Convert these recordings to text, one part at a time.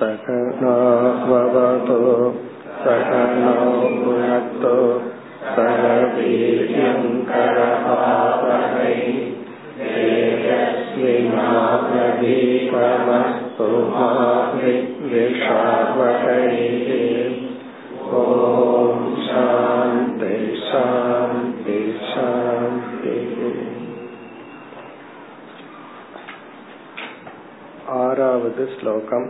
सकनाववतो सकनौ भुनक्तो सह वीर्यङ्करभावहै तेजस्विनावधीतमस्तु मा विद्विषावहैः ॐ शान्ति शान्ति शान्तिः आरावद् श्लोकम्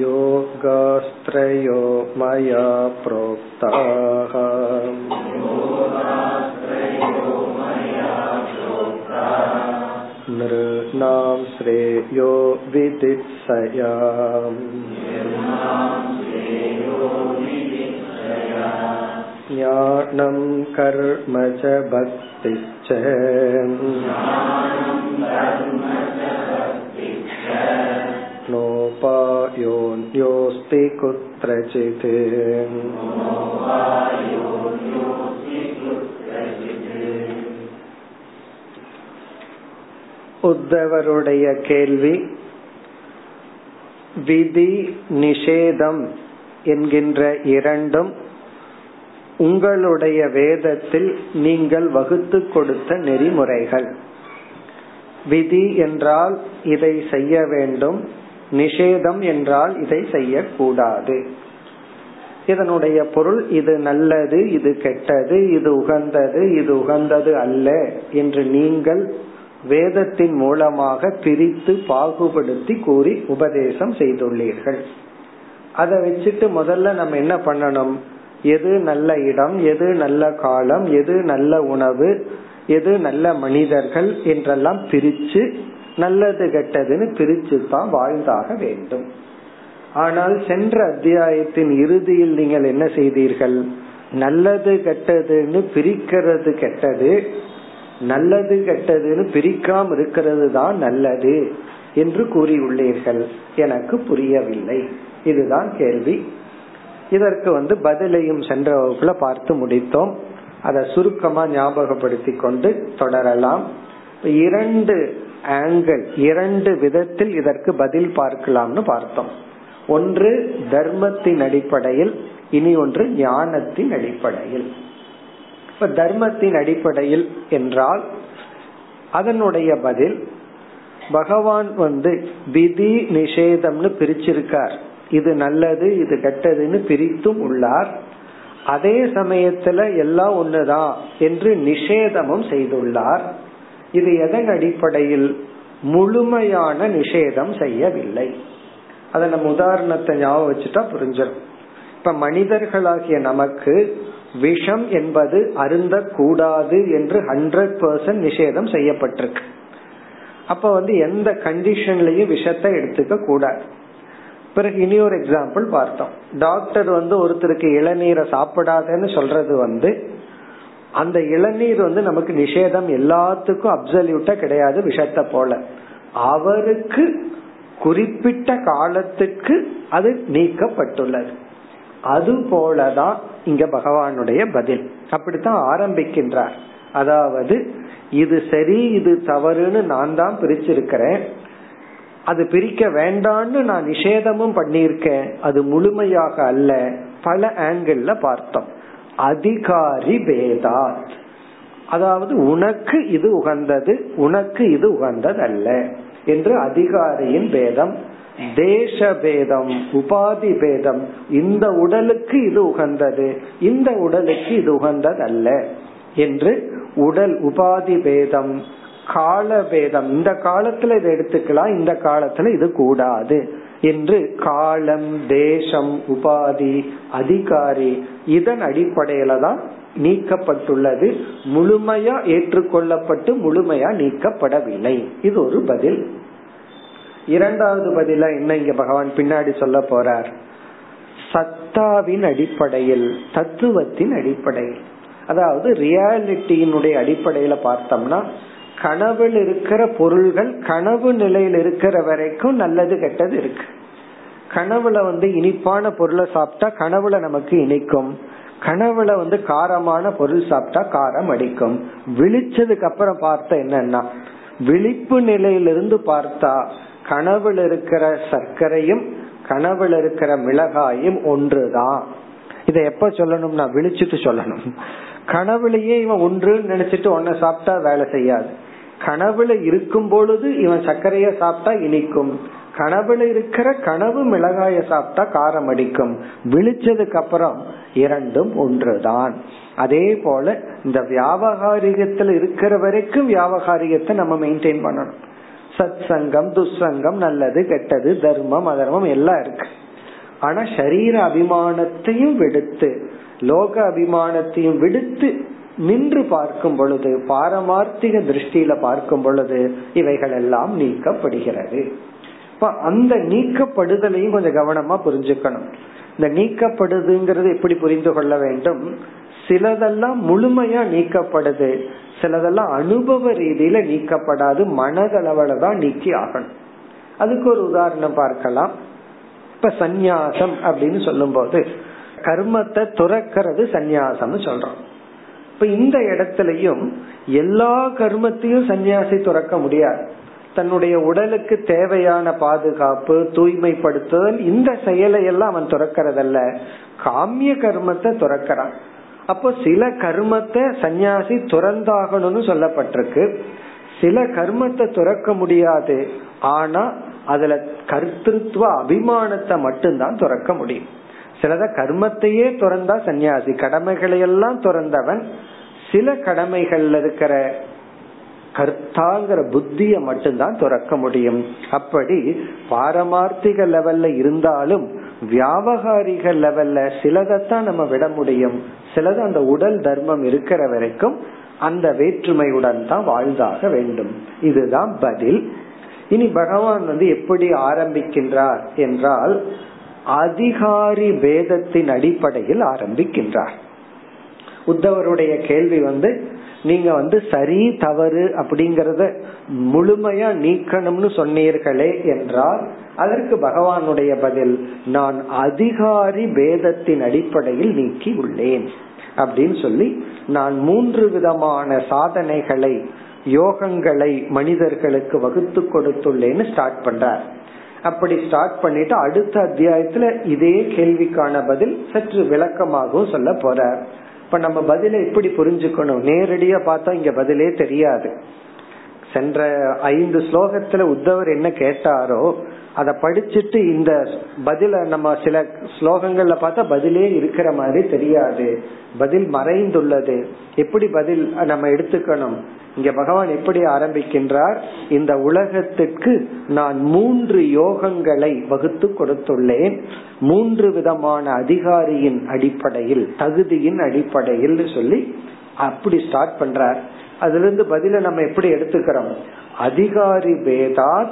योगास्त्रयो मया प्रोक्ताः नृणां श्रेयो विदित्सयाम् ज्ञानं कर्म च भक्तिश्च नोपायोऽन्योऽस्ति कुत्रचित् உத்தவருடைய கேள்வி விதி நிஷேதம் என்கின்ற இரண்டும் உங்களுடைய வேதத்தில் நீங்கள் வகுத்து கொடுத்த நெறிமுறைகள் விதி என்றால் இதை செய்ய வேண்டும் நிஷேதம் என்றால் இதை செய்யக்கூடாது. இதனுடைய பொருள் இது நல்லது இது கெட்டது இது உகந்தது இது உகந்தது அல்ல என்று நீங்கள் வேதத்தின் மூலமாக பிரித்து பாகுபடுத்தி கூறி உபதேசம் செய்துள்ளீர்கள். அதை வச்சுட்டு முதல்ல நம்ம என்ன பண்ணணும்? எது நல்ல இடம் எது நல்ல காலம் எது நல்ல உணவு எது நல்ல மனிதர்கள் என்றெல்லாம் பிரிச்சு நல்லது கெட்டதுன்னு பிரிச்சு தான் வாழ்ந்தாக வேண்டும். ஆனால் சென்ற அத்தியாயத்தின் இறுதியில் நீங்கள் என்ன செய்தீர்கள்? நல்லது கெட்டதுன்னு பிரிக்கிறது கெட்டது நல்லது கெட்டதுன்னு பிரிக்காம இருக்கிறது தான் நல்லது என்று கூறியுள்ளீர்கள். எனக்கு புரியவில்லை. இதுதான் கேள்வி. இதற்கு வந்து பதிலையும் சென்ற வகுப்புல பார்த்து முடித்தோம். அதை சுருக்கமா ஞாபகப்படுத்தி கொண்டு தொடரலாம். இரண்டு ஆங்கிள் இரண்டு விதத்தில் இதற்கு பதில் பார்க்கலாம்னு பார்த்தோம். ஒன்று தர்மத்தின் அடிப்படையில் இனி ஒன்று ஞானத்தின் அடிப்படையில். இப்ப தர்மத்தின் அடிப்படையில் என்றால் அதனுடைய பதில் பகவான் வந்து விதி நிஷேதம்னு பிரிச்சிருக்கார். இது நல்லது இது கெட்டதுன்னு பிரித்தும் உள்ளார். அதே சமயத்துல எல்லாம் ஒண்ணுதான் என்று நிஷேதமும் செய்துள்ளார். இது எதன் அடிப்படையில் முழுமையான நிஷேதம் செய்யவில்லை? அதை நம்ம உதாரணத்தை ஞாபகம் வச்சுட்டா புரிஞ்சிடும் இப்ப மனிதர்களாகிய நமக்கு விஷம் என்பது அருந்த கூடாது என்று ஹண்ட்ரட் பர்சன்ட் நிஷேதம் செய்யப்பட்டிருக்கு. அப்ப வந்து எந்த கண்டிஷன்லயும் விஷத்தை எடுத்துக்க கூடாது. பிறகு இனி ஒரு எக்ஸாம்பிள் பார்த்தோம். டாக்டர் வந்து ஒருத்தருக்கு இளநீரை சாப்பிடாதன்னு சொல்றது வந்து அந்த இளநீர் வந்து நமக்கு நிஷேதம் எல்லாத்துக்கும் அப்சல்யூட்டா கிடையாது விஷத்தை போல. அவருக்கு குறிப்பிட்ட காலத்துக்கு அது நீக்கப்பட்டுள்ளது. அது போலதான் இங்க பகவானுடைய பதில். அப்படித்தான் ஆரம்பிக்கின்றார். அதாவது இது சரி இது தவறுன்னு நான் தான் பிரிச்சிருக்கிறேன். அது பிரிக்க வேண்டான்னு நான் நிஷேதமும் பண்ணியிருக்கேன். அது முழுமையாக அல்ல. பல ஆங்கிள் பார்த்தோம். அதிகாரி பேதாத். அதாவது உனக்கு இது உகந்தது உனக்கு இது உகந்தது அல்ல என்று அதிகாரியின் பேதம் தேச பேதம் உபாதி பேதம் இந்த உடலுக்கு இது உகந்தது இந்த உடலுக்கு இது உகந்தது அல்ல என்று உடல் உபாதி பேதம் கால பேதம். இந்த காலத்துல இதை எடுத்துக்கலாம் இந்த காலத்துல இது கூடாது. என்று காலம் தேசம் உபாதி அதிகாரி இதன் அடிப்படையில தான் நீக்கப்பட்டுள்ளது. முழுமையா ஏற்றுக்கொள்ளப்பட்டு முழுமையா நீக்கப்படவில்லை. இது ஒரு பதில். இரண்டாவது பதில என்ன இங்க பகவான் பின்னாடி சொல்ல போறார்? சத்தாவின் அடிப்படையில் தத்துவத்தின் அடிப்படையில். அதாவது ரியாலிட்டியினுடைய அடிப்படையில பார்த்தோம்னா கனவில் இருக்கிற பொருள்கள் கனவு நிலையில் இருக்கிற வரைக்கும் நல்லது கெட்டது இருக்கு. கனவுல வந்து இனிப்பான பொருளை சாப்பிட்டா கனவுல நமக்கு இனிக்கும். கனவுல வந்து காரமான பொருள் சாப்பிட்டா காரம் அடிக்கும். விழிச்சதுக்கு அப்புறம் பார்த்த என்னன்னா விழிப்பு நிலையிலிருந்து பார்த்தா கனவுல இருக்கிற சர்க்கரையும் கனவுல இருக்கிற மிளகாயும் ஒன்றுதான். இதை எப்ப சொல்லணும்னா விழிச்சிட்டு சொல்லணும். கனவுலயே இவன் ஒன்றுன்னு நினைச்சிட்டு ஒன்ன சாப்பிட்டா வேலை செய்யாது. கனவுல இருக்கும் பொழுது இவன் சர்க்கரைய சாப்பிட்டா இனிக்கும். கனவுல இருக்கிற கனவு மிளகாய சாப்பிட்டா காரம் அடிக்கும். விழிச்சதுக்கு அப்புறம் இரண்டும் ஒன்றுதான். அதே போல இந்த வியாபகாரிகத்துல இருக்கிற வரைக்கும் வியாபகாரிகத்தை நம்ம மெயின்டைன் பண்ணணும். சத் சங்கம் துசங்கம் நல்லது கெட்டது தர்மம் அதர்மம் எல்லாம் இருக்கு. ஆனா சரீர அபிமானத்தையும் விடுத்து லோக அபிமானத்தையும் விடுத்து நின்று பார்க்கும் பொழுது பாரமார்த்திக திருஷ்டியில பார்க்கும் பொழுது இவைகள் எல்லாம் நீக்கப்படுகிறது அந்த நீக்கப்படுதலையும் கொஞ்சம் கவனமா புரிஞ்சுக்கணும். இந்த நீக்கப்படுதுங்கிறது எப்படி புரிந்து கொள்ள வேண்டும்? சிலதெல்லாம் முழுமையா நீக்கப்படுது. சிலதெல்லாம் அனுபவ ரீதியில நீக்கப்படாது. மனதளவுல தான் நீக்கி ஆகணும். அதுக்கு ஒரு உதாரணம் பார்க்கலாம். இப்ப சந்நியாசம் அப்படின்னு சொல்லும் போது கர்மத்தை துறக்கிறது சந்நியாசம்னு சொல்றோம். இப்ப இந்த இடத்துலயும் எல்லா கர்மத்தையும் சன்னியாசி துறக்க முடியாது. தன்னுடைய உடலுக்கு தேவையான பாதுகாப்பு தூய்மைப்படுத்துதல் இந்த செயலை எல்லாம் அவன் துறக்கிறதல்ல. காமிய கர்மத்தை துறக்கிறான். அப்போ சில கர்மத்தை சன்னியாசி துறந்தாகணும்னு சொல்லப்பட்டிருக்கு. சில கர்மத்தை துறக்க முடியாது. ஆனா அதுல கர்த்திருவ அபிமானத்தை மட்டும்தான் துறக்க முடியும். சிலத கர்மத்தையே துறந்தா சன்னியாசி கடமைகளை எல்லாம் துறந்தவன் சில கடமைகள்ல இருக்கிற கர்த்தாங்கிற புத்திய மட்டும்தான் துறக்க முடியும். அப்படி பாரமார்த்திக லெவல்ல இருந்தாலும் வியாபகாரிக லெவல்ல சிலதைத்தான் நம்ம விட முடியும். சிலது அந்த உடல் தர்மம் இருக்கிற வரைக்கும் அந்த வேற்றுமையுடன் தான் வாழ்ந்தாக வேண்டும். இதுதான் பதில். இனி பகவான் வந்து எப்படி ஆரம்பிக்கின்றார் என்றால் அதிகாரி பேதத்தின் அடிப்படையில் ஆரம்பிக்கின்றார். உத்தவருடைய கேள்வி வந்து நீங்க வந்து சரி தவறு அப்படிங்கறத முழுமையா நீக்கணும்னு சொன்னீர்களே என்றால் அதற்கு பகவானுடைய பதில் நான் அதிகாரி பேதத்தின் அடிப்படையில் நீக்கி உள்ளேன் அப்படின்னு சொல்லி நான் மூன்று விதமான சாதனைகளை யோகங்களை மனிதர்களுக்கு வகுத்து கொடுத்துள்ளேன்னு ஸ்டார்ட் பண்றார். அப்படி ஸ்டார்ட் பண்ணிட்டு அடுத்த அத்தியாயத்துல இதே கேள்விக்கான பதில் சற்று விளக்கமாகவும் சொல்ல போற இப்ப நம்ம பதில எப்படி புரிஞ்சுக்கணும்? நேரடியா பார்த்தா இங்க பதிலே தெரியாது. சென்ற ஐந்து ஸ்லோகத்துல உத்தவர் என்ன கேட்டாரோ அதை படிச்சுட்டு இந்த பதில நம்ம சில ஸ்லோகங்கள்ல பார்த்தா பதிலே இருக்கிற மாதிரி தெரியாது. பதில் மறைந்துள்ளது. எப்படி பதில் நம்ம எடுத்துக்கணும்? இங்க பகவான் எப்படி ஆரம்பிக்கின்றார்? இந்த உலகத்துக்கு நான் மூன்று யோகங்களை வகுத்து கொடுத்துள்ளேன். மூன்று விதமான அதிகாரியின் அடிப்படையில் தகுதியின் அடிப்படையில் சொல்லி அப்படி ஸ்டார்ட் பண்றார். அதுல இருந்து பதில நம்ம எப்படி எடுத்துக்கிறோம்? அதிகாரி பேதாத்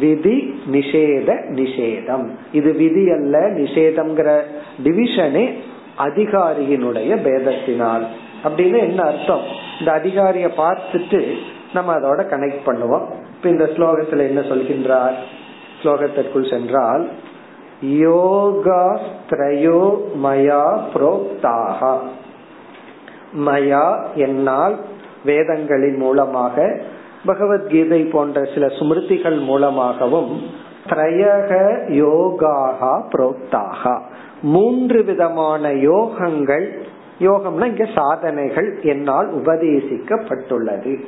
விதி நிஷேத நிஷேதம். இது விதி அல்ல நிஷேதம்ங்கிற டிவிஷனே அதிகாரியினுடைய பேதத்தினால். அப்படின்னு என்ன அர்த்தம்? இந்த அதிகாரிய பார்த்துட்டு நம்ம அதோட கனெக்ட் பண்ணுவோம். இப்ப இந்த ஸ்லோகத்துல என்ன சொல்கின்றார்? ஸ்லோகத்திற்குள் சென்றால் யோகாஸ்திரயோ மயா புரோக்தாக மயா என்னால் வேதங்களின் மூலமாக பகவத்கீதை போன்ற சில சுமிருத்திகள் மூலமாகவும் திரையக யோகாகா புரோக்தாக மூன்று விதமான யோகங்கள் யோகம்னா இங்க சாதனைகள் என்னால் உபதேசிக்கப்பட்டுள்ளது.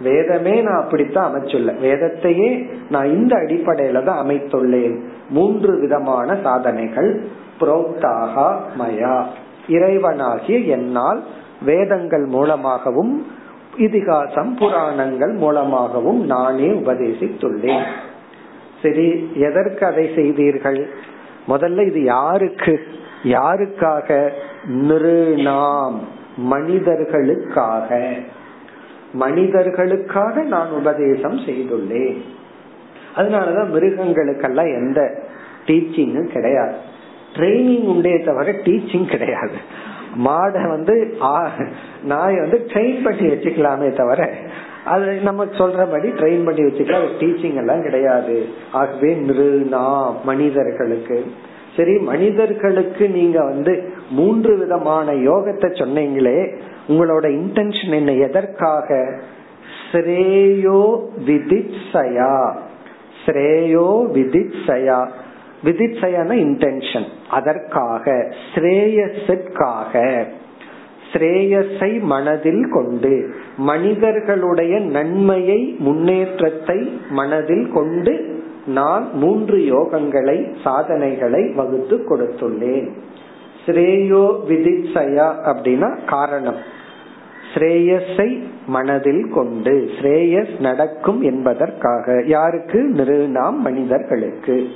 வேதமே நான் அப்படித்தான் அமைச்சுள்ள வேதத்தையே நான் இந்த அடிப்படையில தான் அமைத்துள்ளேன். மூன்று விதமான சாதனைகள் புரோக்தாக மயா. இறைவனாகிய என்னால் வேதங்கள் மூலமாகவும் இதிகாசம் புராணங்கள் மூலமாகவும் நானே உபதேசித்துள்ளேன். சரி எதற்கு அதை செய்தீர்கள்? முதல்ல இது யாருக்கு? யாருக்காக? நிருணாம் மனிதர்களுக்காக. மனிதர்களுக்காக நான் உபதேசம் செய்துள்ளேன். அதனாலதான் மிருகங்களுக்கெல்லாம் எந்த டீச்சிங்கும் கிடையாது. ட்ரைனிங் உண்டே தவிர டீச்சிங் கிடையாது. மாடை வந்து நாய் வந்து ட்ரெயின் பண்ணி வச்சுக்கலாமே தவிர அது நம்ம சொல்றபடி ட்ரெயின் பண்ணி வச்சுக்கலாம். டீச்சிங் எல்லாம் கிடையாது. ஆகவே நிருணா மனிதர்களுக்கு. சரி மனிதர்களுக்கு நீங்க வந்து மூன்று விதமான யோகத்தை சொன்னீங்களே உங்களோட இன்டென்ஷன் என்ன? எதற்காக? ஸ்ரேயோ விதிச்சயா ஸ்ரேயோ விதிச்சயா விதித்சயான இன்டென்ஷன் அதற்காக ஸ்ரேயஸிற்காக ஸ்ரேயஸை மனதில் கொண்டு மனிதர்களுடைய நன்மையை முன்னேற்றத்தை மனதில் கொண்டு நான் மூன்று யோகங்களை சாதனைகளை வகுத்து கொடுத்துள்ளேன். ஸ்ரேயோ விதிச்சயா அப்படின்னா காரணம். ஸ்ரேயஸை மனதில் கொண்டு ஸ்ரேயஸ் நடக்கும் என்பதற்காக யாருக்கு? நிறுநாம் மனிதர்களுக்கு.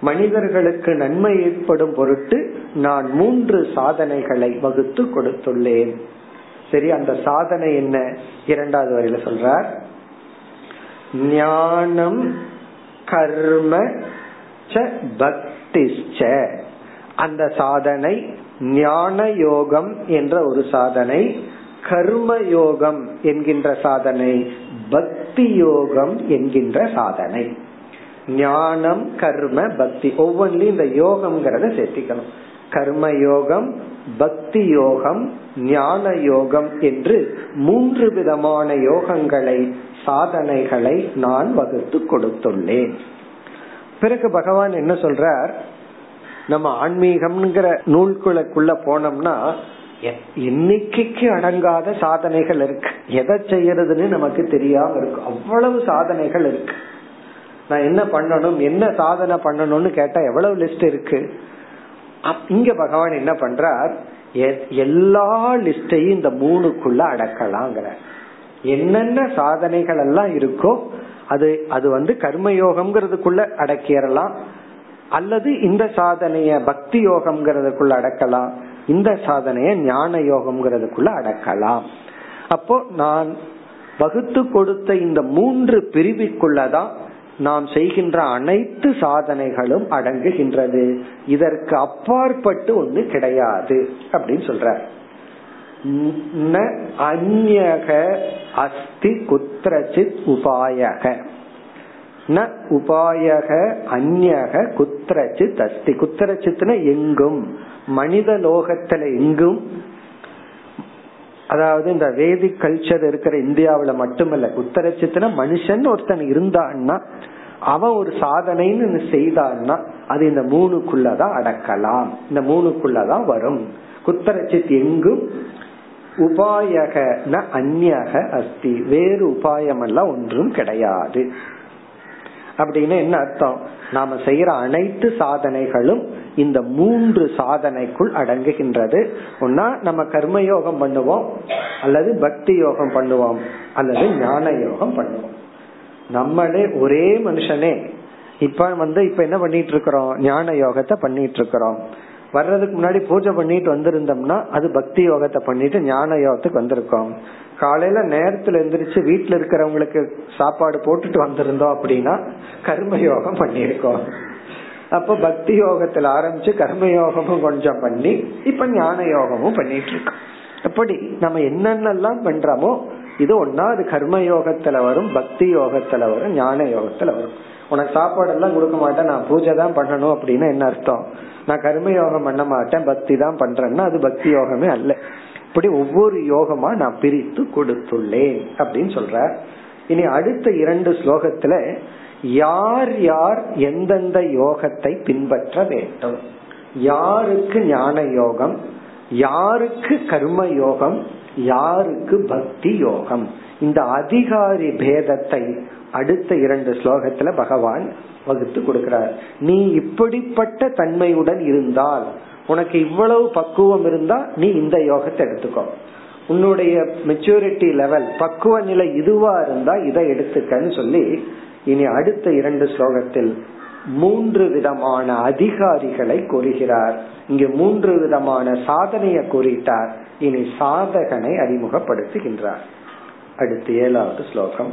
மனிதர்களுக்கு நன்மை ஏற்படும் பொருட்டு நான் மூன்று சாதனைகளை வகுத்து கொடுத்துள்ளேன். சரி அந்த சாதனை என்ன? இரண்டாவது வரையில சொல்றார். ஞானம் கர்ம பக்திஷ்ச. அந்த சாதனை ஞான யோகம் என்ற ஒரு சாதனை கர்ம யோகம் என்கின்ற சாதனை பக்தி யோகம் என்கின்ற சாதனை. ஞானம் கர்ம பக்தி. ஒவ்வொன்றிலும் இந்த யோகம்ங்கிறத சேர்த்திக்கணும். கர்ம யோகம் பக்தி யோகம் ஞான யோகம் என்று மூன்று விதமான யோகங்களை சாதனைகளை நான் வகுத்து கொடுத்துள்ளேன். பிறகு பகவான் என்ன சொல்றார்? நம்ம ஆன்மீகம்ங்கிற நூல்குளக்குள்ள போனோம்னா எண்ணிக்கைக்கு அடங்காத சாதனைகள் இருக்கு. எதை செய்யறதுன்னு நமக்கு தெரியாம இருக்கு. அவ்வளவு சாதனைகள் இருக்கு. நான் என்ன பண்ணணும் என்ன சாதனை பண்ணணும்னு கேட்டா எவ்வளவு லிஸ்ட் இருக்கு? இங்க பகவான் என்ன பண்றார்? எல்லா லிஸ்டையும் இந்த மூணுக்குள்ள அடக்கலாங்கிற. என்னென்ன சாதனைகள் எல்லாம் இருக்கோ அது அது வந்து கர்மயோகம்ங்கிறதுக்குள்ள அடக்கிடலாம். அல்லது இந்த சாதனைய பக்தி யோகம்ங்கிறதுக்குள்ள அடக்கலாம். இந்த சாதனைய ஞான யோகம்ங்கிறதுக்குள்ள அடக்கலாம். அப்போ நான் வகுத்து கொடுத்த இந்த மூன்று பிரிவுக்குள்ளதான் நாம் செய்கின்ற அனைத்து சாதனைகளும் அடங்குகின்றது. இதற்கு அப்பாற்பட்டு ஒண்ணு கிடையாது அப்படின்னு சொல்ற அந்யக அஸ்தி குத்திரச்சித் உபாயக. ந உபாயக அந்யக குத்திரச்சித் அஸ்தி. குத்திரச்சித்னா எங்கும் மனித லோகத்துல எங்கும் அதாவது இந்த வேதிக் கல்ச்சர் இருக்கிற இந்தியாவில மட்டுமல்ல குத்தரச்சித்தன மனுஷன் ஒருத்தன் இருந்தான்னா அவன் ஒரு சாதனைன்னு செய்தான்னா அது இந்த மூணுக்குள்ளதான் அடக்கலாம். இந்த மூணுக்குள்ளதான் வரும். குத்தரச்சித் எங்கும் உபாயக அந்யக அஸ்தி. வேறு உபாயம் எல்லாம் ஒன்றும் கிடையாது. அப்படின்னு என்ன அர்த்தம்? நாம செய்யற அனைத்து சாதனைகளும் இந்த மூன்று சாதனைக்குள் அடங்குகின்றது. ஒன்னா நம்ம கர்மயோகம் பண்ணுவோம் அல்லது பக்தி யோகம் பண்ணுவோம் அல்லது ஞான யோகம் பண்ணுவோம். நம்மளே ஒரே மனுஷனே. இப்ப வந்து இப்ப என்ன பண்ணிட்டு இருக்கிறோம்? ஞான யோகத்தை பண்ணிட்டு இருக்கிறோம். வர்றதுக்கு முன்னாடி பூஜை பண்ணிட்டு வந்திருந்தோம்னா அது பக்தி யோகத்தை பண்ணிட்டு ஞான யோகத்துக்கு வந்திருக்கோம். காலையில நேரத்துல எந்திரிச்சு வீட்டுல இருக்கிறவங்களுக்கு சாப்பாடு போட்டுட்டு வந்திருந்தோம் அப்படின்னா கர்ம யோகம் பண்ணிருக்கோம் அப்ப பக்தி யோகத்துல ஆரம்பிச்சு கர்ம யோகமும் கொஞ்சம் பண்ணி இப்ப ஞான யோகமும் பண்ணிட்டு இருக்கோம் அப்படி நம்ம என்னென்னலாம் பண்றோமோ இது ஒன்னா அது கர்ம யோகத்துல வரும் பக்தி யோகத்துல வரும் ஞான யோகத்துல வரும். உனக்கு சாப்பாடு எல்லாம் கொடுக்க மாட்டேன் நான் பூஜை தான் பண்ணணும் அப்படின்னு என்ன அர்த்தம்? நான் கர்ம யோகம் பண்ண மாட்டேன் பக்தி தான் பண்றேன்னா அது பக்தி யோகமே அல்ல. இப்படி ஒவ்வொரு யோகமா நான் பிரித்து கொடுத்துள்ளேன் அப்படின்னு சொல்ற இனி அடுத்த இரண்டு ஸ்லோகத்துல யார் யார் எந்தெந்த யோகத்தை பின்பற்ற வேண்டும்? யாருக்கு ஞான யோகம் யாருக்கு கர்ம யோகம் யாருக்கு பக்தி யோகம்? இந்த அதிகாரி பேதத்தை அடுத்த இரண்டு ஸ்லோகத்துல பகவான் வகுத்து கொடுக்கிறார். நீ இப்படிப்பட்ட தன்மையுடன் இருந்தால் உனக்கு இவ்வளவு பக்குவம் இருந்தா நீ இந்த யோகத்தை எடுத்துக்கோ. உன்னுடைய மெச்சூரிட்டி லெவல் பக்குவ நிலை இதுவா இருந்தா இதை எடுத்துக்கன்னு சொல்லி இனி அடுத்த இரண்டு ஸ்லோகத்தில் மூன்று விதமான அதிகாரிகளை கூறுகிறார். இங்கு மூன்று விதமான சாதனையை கூறிட்டார். இனி சாதகனை அறிமுகப்படுத்துகின்றார். அடுத்து ஏழாவது ஸ்லோகம்.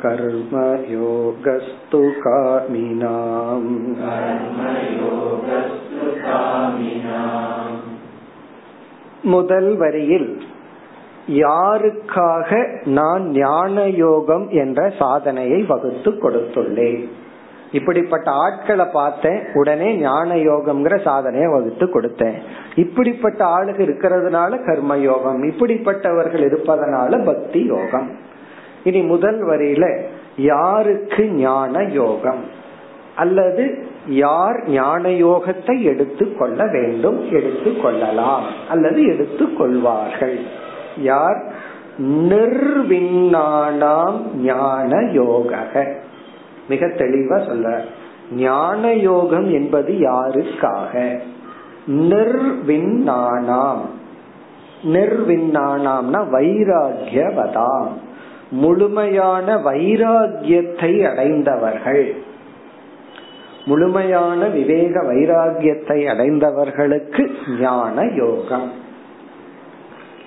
कर्मयोगस्तु कामिनाम् முதல் வரியில் யாருக்காக நான் ஞான யோகம் என்ற சாதனையை வகுத்து கொடுத்துள்ளேன் இப்படிப்பட்ட ஆட்களை பார்த்தேன் உடனே ஞான யோகம்ங்கிற சாதனையை வகுத்து கொடுத்தேன் இப்படிப்பட்ட ஆளுக இருக்கிறதுனால கர்ம யோகம் இப்படிப்பட்டவர்கள் இருப்பதனால பக்தி யோகம் இனி முதல் வரியில யாருக்கு ஞான யோகம்? அல்லது யார் ஞான யோகத்தை எடுத்து கொள்ள வேண்டும் எடுத்து கொள்ளலாம் அல்லது எடுத்து கொள்வார்கள்? யார்? நிர்விண்ணானாம் ஞான யோக மிக தெளிவா சொல்ற ஞான யோகம் என்பது யாருக்காக? நிர்வின்னானாம் நிர்விண்ணானாம்னா வைராகியவதாம் முழுமையான வைராகியத்தை அடைந்தவர்கள். முழுமையான விவேக வைராகியத்தை அடைந்தவர்களுக்கு ஞான யோகம்.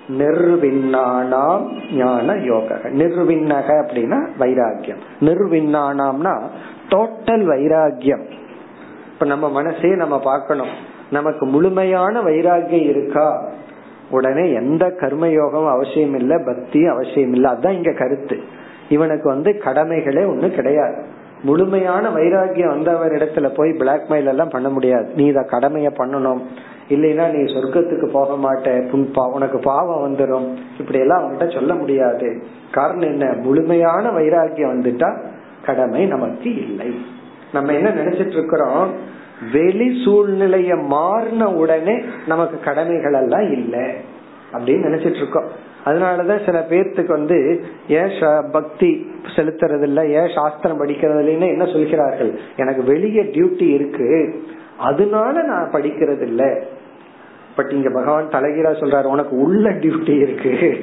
நிர்விண்ணானாம் ஞான யோக நிர்விண்ணக அப்படின்னா வைராகியம் நிர்விண்ணானாம்னா டோட்டல் வைராகியம் இப்ப நம்ம மனசே நம்ம பார்க்கணும். நமக்கு முழுமையான வைராகியம் இருக்கா? உடனே எந்த கர்மயோகம் அவசியம் இல்ல பக்தி அவசியம் இல்ல அதுதான் இங்க கருத்து. இவனுக்கு வந்து கடமைகளே ஒண்ணு கிடையாது. முழுமையான வைராகியம் வந்தவர் இடத்துல போய் பிளாக்மெயில் எல்லாம் பண்ண முடியாது. நீ இத கடமைய பண்ணணும். இல்லைன்னா நீ சொர்க்கத்துக்கு போக மாட்ட. உனக்கு பாவம் வந்துடும் இப்படி எல்லாம் அவங்ககிட்ட சொல்ல முடியாது. காரணம் என்ன? முழுமையான வைராகியம் வந்துட்டா கடமை நமக்கு இல்லை. நம்ம என்ன நினைச்சிட்டு இருக்கிறோம்? வெளி சூழ்நிலைய மாறின உடனே நமக்கு கடமைகள் எல்லாம் இல்லை அப்படின்னு நினைச்சிட்டு இருக்கோம். அதனாலதான் சில பேர்த்துக்கு வந்து ஏன் பக்தி செலுத்துறது இல்ல ஏன் சாஸ்திரம் படிக்கிறது இல்லைன்னு என்ன சொல்கிறார்கள்? எனக்கு வெளியே டியூட்டி இருக்கு. அதனால நான் படிக்கிறது இல்ல பட் இங்க பகவான் தலைகீரா சொல்றாரு உனக்கு உள்ள டியூட்டி இருக்கு.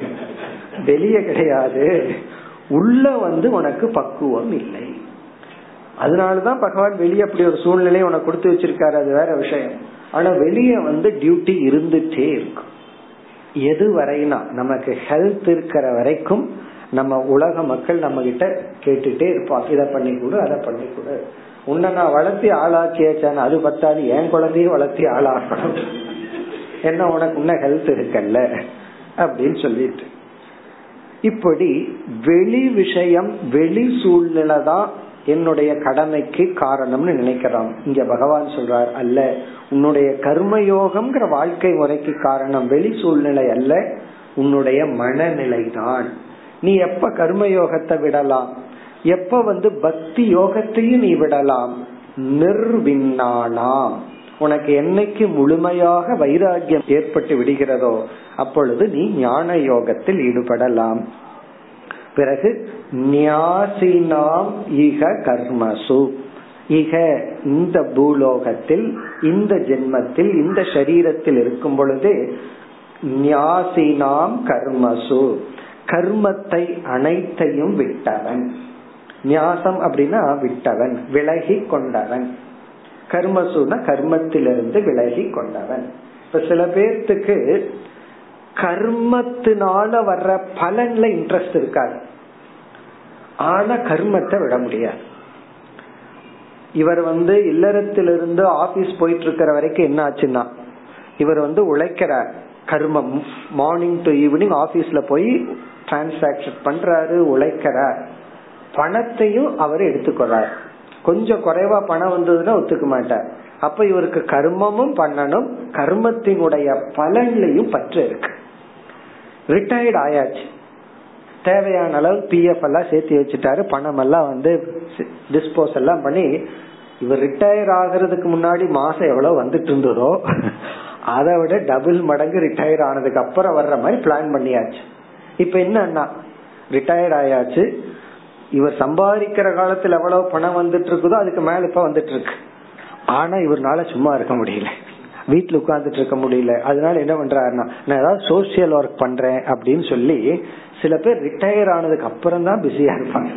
வெளியே கிடையாது. உள்ள வந்து உனக்கு பக்குவம் இல்லை. அதனாலதான் பகவான் வெளியே அப்படி ஒரு சூழ்நிலையை உனக்கு கொடுத்து வச்சிருக்காரு அது வேற விஷயம். ஆனா வெளியே வந்து டியூட்டி இருந்துட்டே இருக்கும். எது வரைனா நமக்கு ஹெல்த் இருக்கிற வரைக்கும் நம்ம உலக மக்கள் நம்ம கிட்ட கேட்டுட்டே இருப்பாங்க. இதை பண்ணி கொடு அதை பண்ணி கொடு உன்னை நான் வளர்த்தி ஆளாக்கியாச்சான் அது பத்தாது என் குழந்தையும் வளர்த்தி ஆளாக்கணும். என்ன உனக்கு உன்ன ஹெல்த் இருக்கல்ல அப்படின்னு சொல்லிட்டு. இப்படி வெளி விஷயம் வெளி சூழ்நிலை தான் என்னுடைய கடமைக்கு காரணம்னு நினைக்கிறான். இங்க பகவான் சொல்றார் அல்ல உன்னுடைய கர்மயோகம்ங்கிற வாழ்க்கை முறைக்கு காரணம் வெளி சூழ்நிலை அல்ல உன்னுடைய மனநிலை தான் நீ எப்ப கர்மயோகத்தை விடலாம்? எப்ப வந்து பக்தி யோகத்தையும் நீ விடலாம்? நிர்விண்ணானாம். உனக்கு என்னைக்கு முழுமையாக வைராகியம் ஏற்பட்டு விடுகிறதோ அப்பொழுது நீ ஞான யோகத்தில் ஈடுபடலாம். பிறகு நியாசினாம் இக கர்மசு. இக இந்த பூலோகத்தில் இந்த ஜென்மத்தில் இந்த சரீரத்தில் இருக்கும் பொழுது நியாசினாம் கர்மசு. கர்மத்தை அனைத்தையும் விட்டவன். நியாசம் அப்படின்னா விட்டவன் விலகி கொண்டவன். கர்மசுன கர்மத்திலிருந்து விலகி கொண்டவன். இப்ப சில பேர்த்துக்கு கர்மத்தினால வர்ற பலன்ல இன்ட்ரெஸ்ட் இருக்காது. ஆனா கர்மத்தை விட முடியாது. இவர் வந்து இல்லறத்திலிருந்து ஆபீஸ் போயிட்டு இருக்கிற வரைக்கும் என்ன ஆச்சுன்னா இவர் வந்து உழைக்கிறார். கர்மம் மார்னிங் டு ஈவினிங் ஆபீஸ்ல போய் டிரான்சாக்சன் பண்றாரு உழைக்கிறார். பணத்தையும் அவர் எடுத்துக்கொள்றார். கொஞ்சம் குறைவா பணம் வந்ததுன்னா ஒத்துக்க மாட்டார். அப்ப இவருக்கு கர்மமும் பண்ணணும் கர்மத்தினுடைய பலன்லையும் பற்று இருக்கு. ரிட்டையர்ட் ஆயாச்சு. தேவையான அளவு பிஎஃப் எல்லாம் சேர்த்து வச்சுட்டாரு. பணம் எல்லாம் வந்து டிஸ்போஸ் எல்லாம் பண்ணி இவர் ரிட்டையர் ஆகிறதுக்கு முன்னாடி மாசம் எவ்வளவு வந்துட்டு இருந்ததோ அதை விட டபுள் மடங்கு ரிட்டையர் ஆனதுக்கு அப்புறம் வர்ற மாதிரி பிளான் பண்ணியாச்சு. இப்ப என்னன்னா ரிட்டையர்ட் ஆயாச்சு. இவர் சம்பாதிக்கிற காலத்துல எவ்வளவு பணம் வந்துட்டு இருக்குதோ அதுக்கு மேல இப்ப வந்துட்டு இருக்கு. ஆனா இவர்னால சும்மா இருக்க முடியல. வீட்டுல உட்கார்ந்துட்டு இருக்க முடியல. அதனால என்ன பண்றாருன்னா நான் ஏதாவது சோசியல் ஒர்க் பண்றேன் அப்படின்னு சொல்லி சில பேர் ரிட்டையர் ஆனதுக்கு அப்புறம் தான் பிஸியா இருப்பாங்க.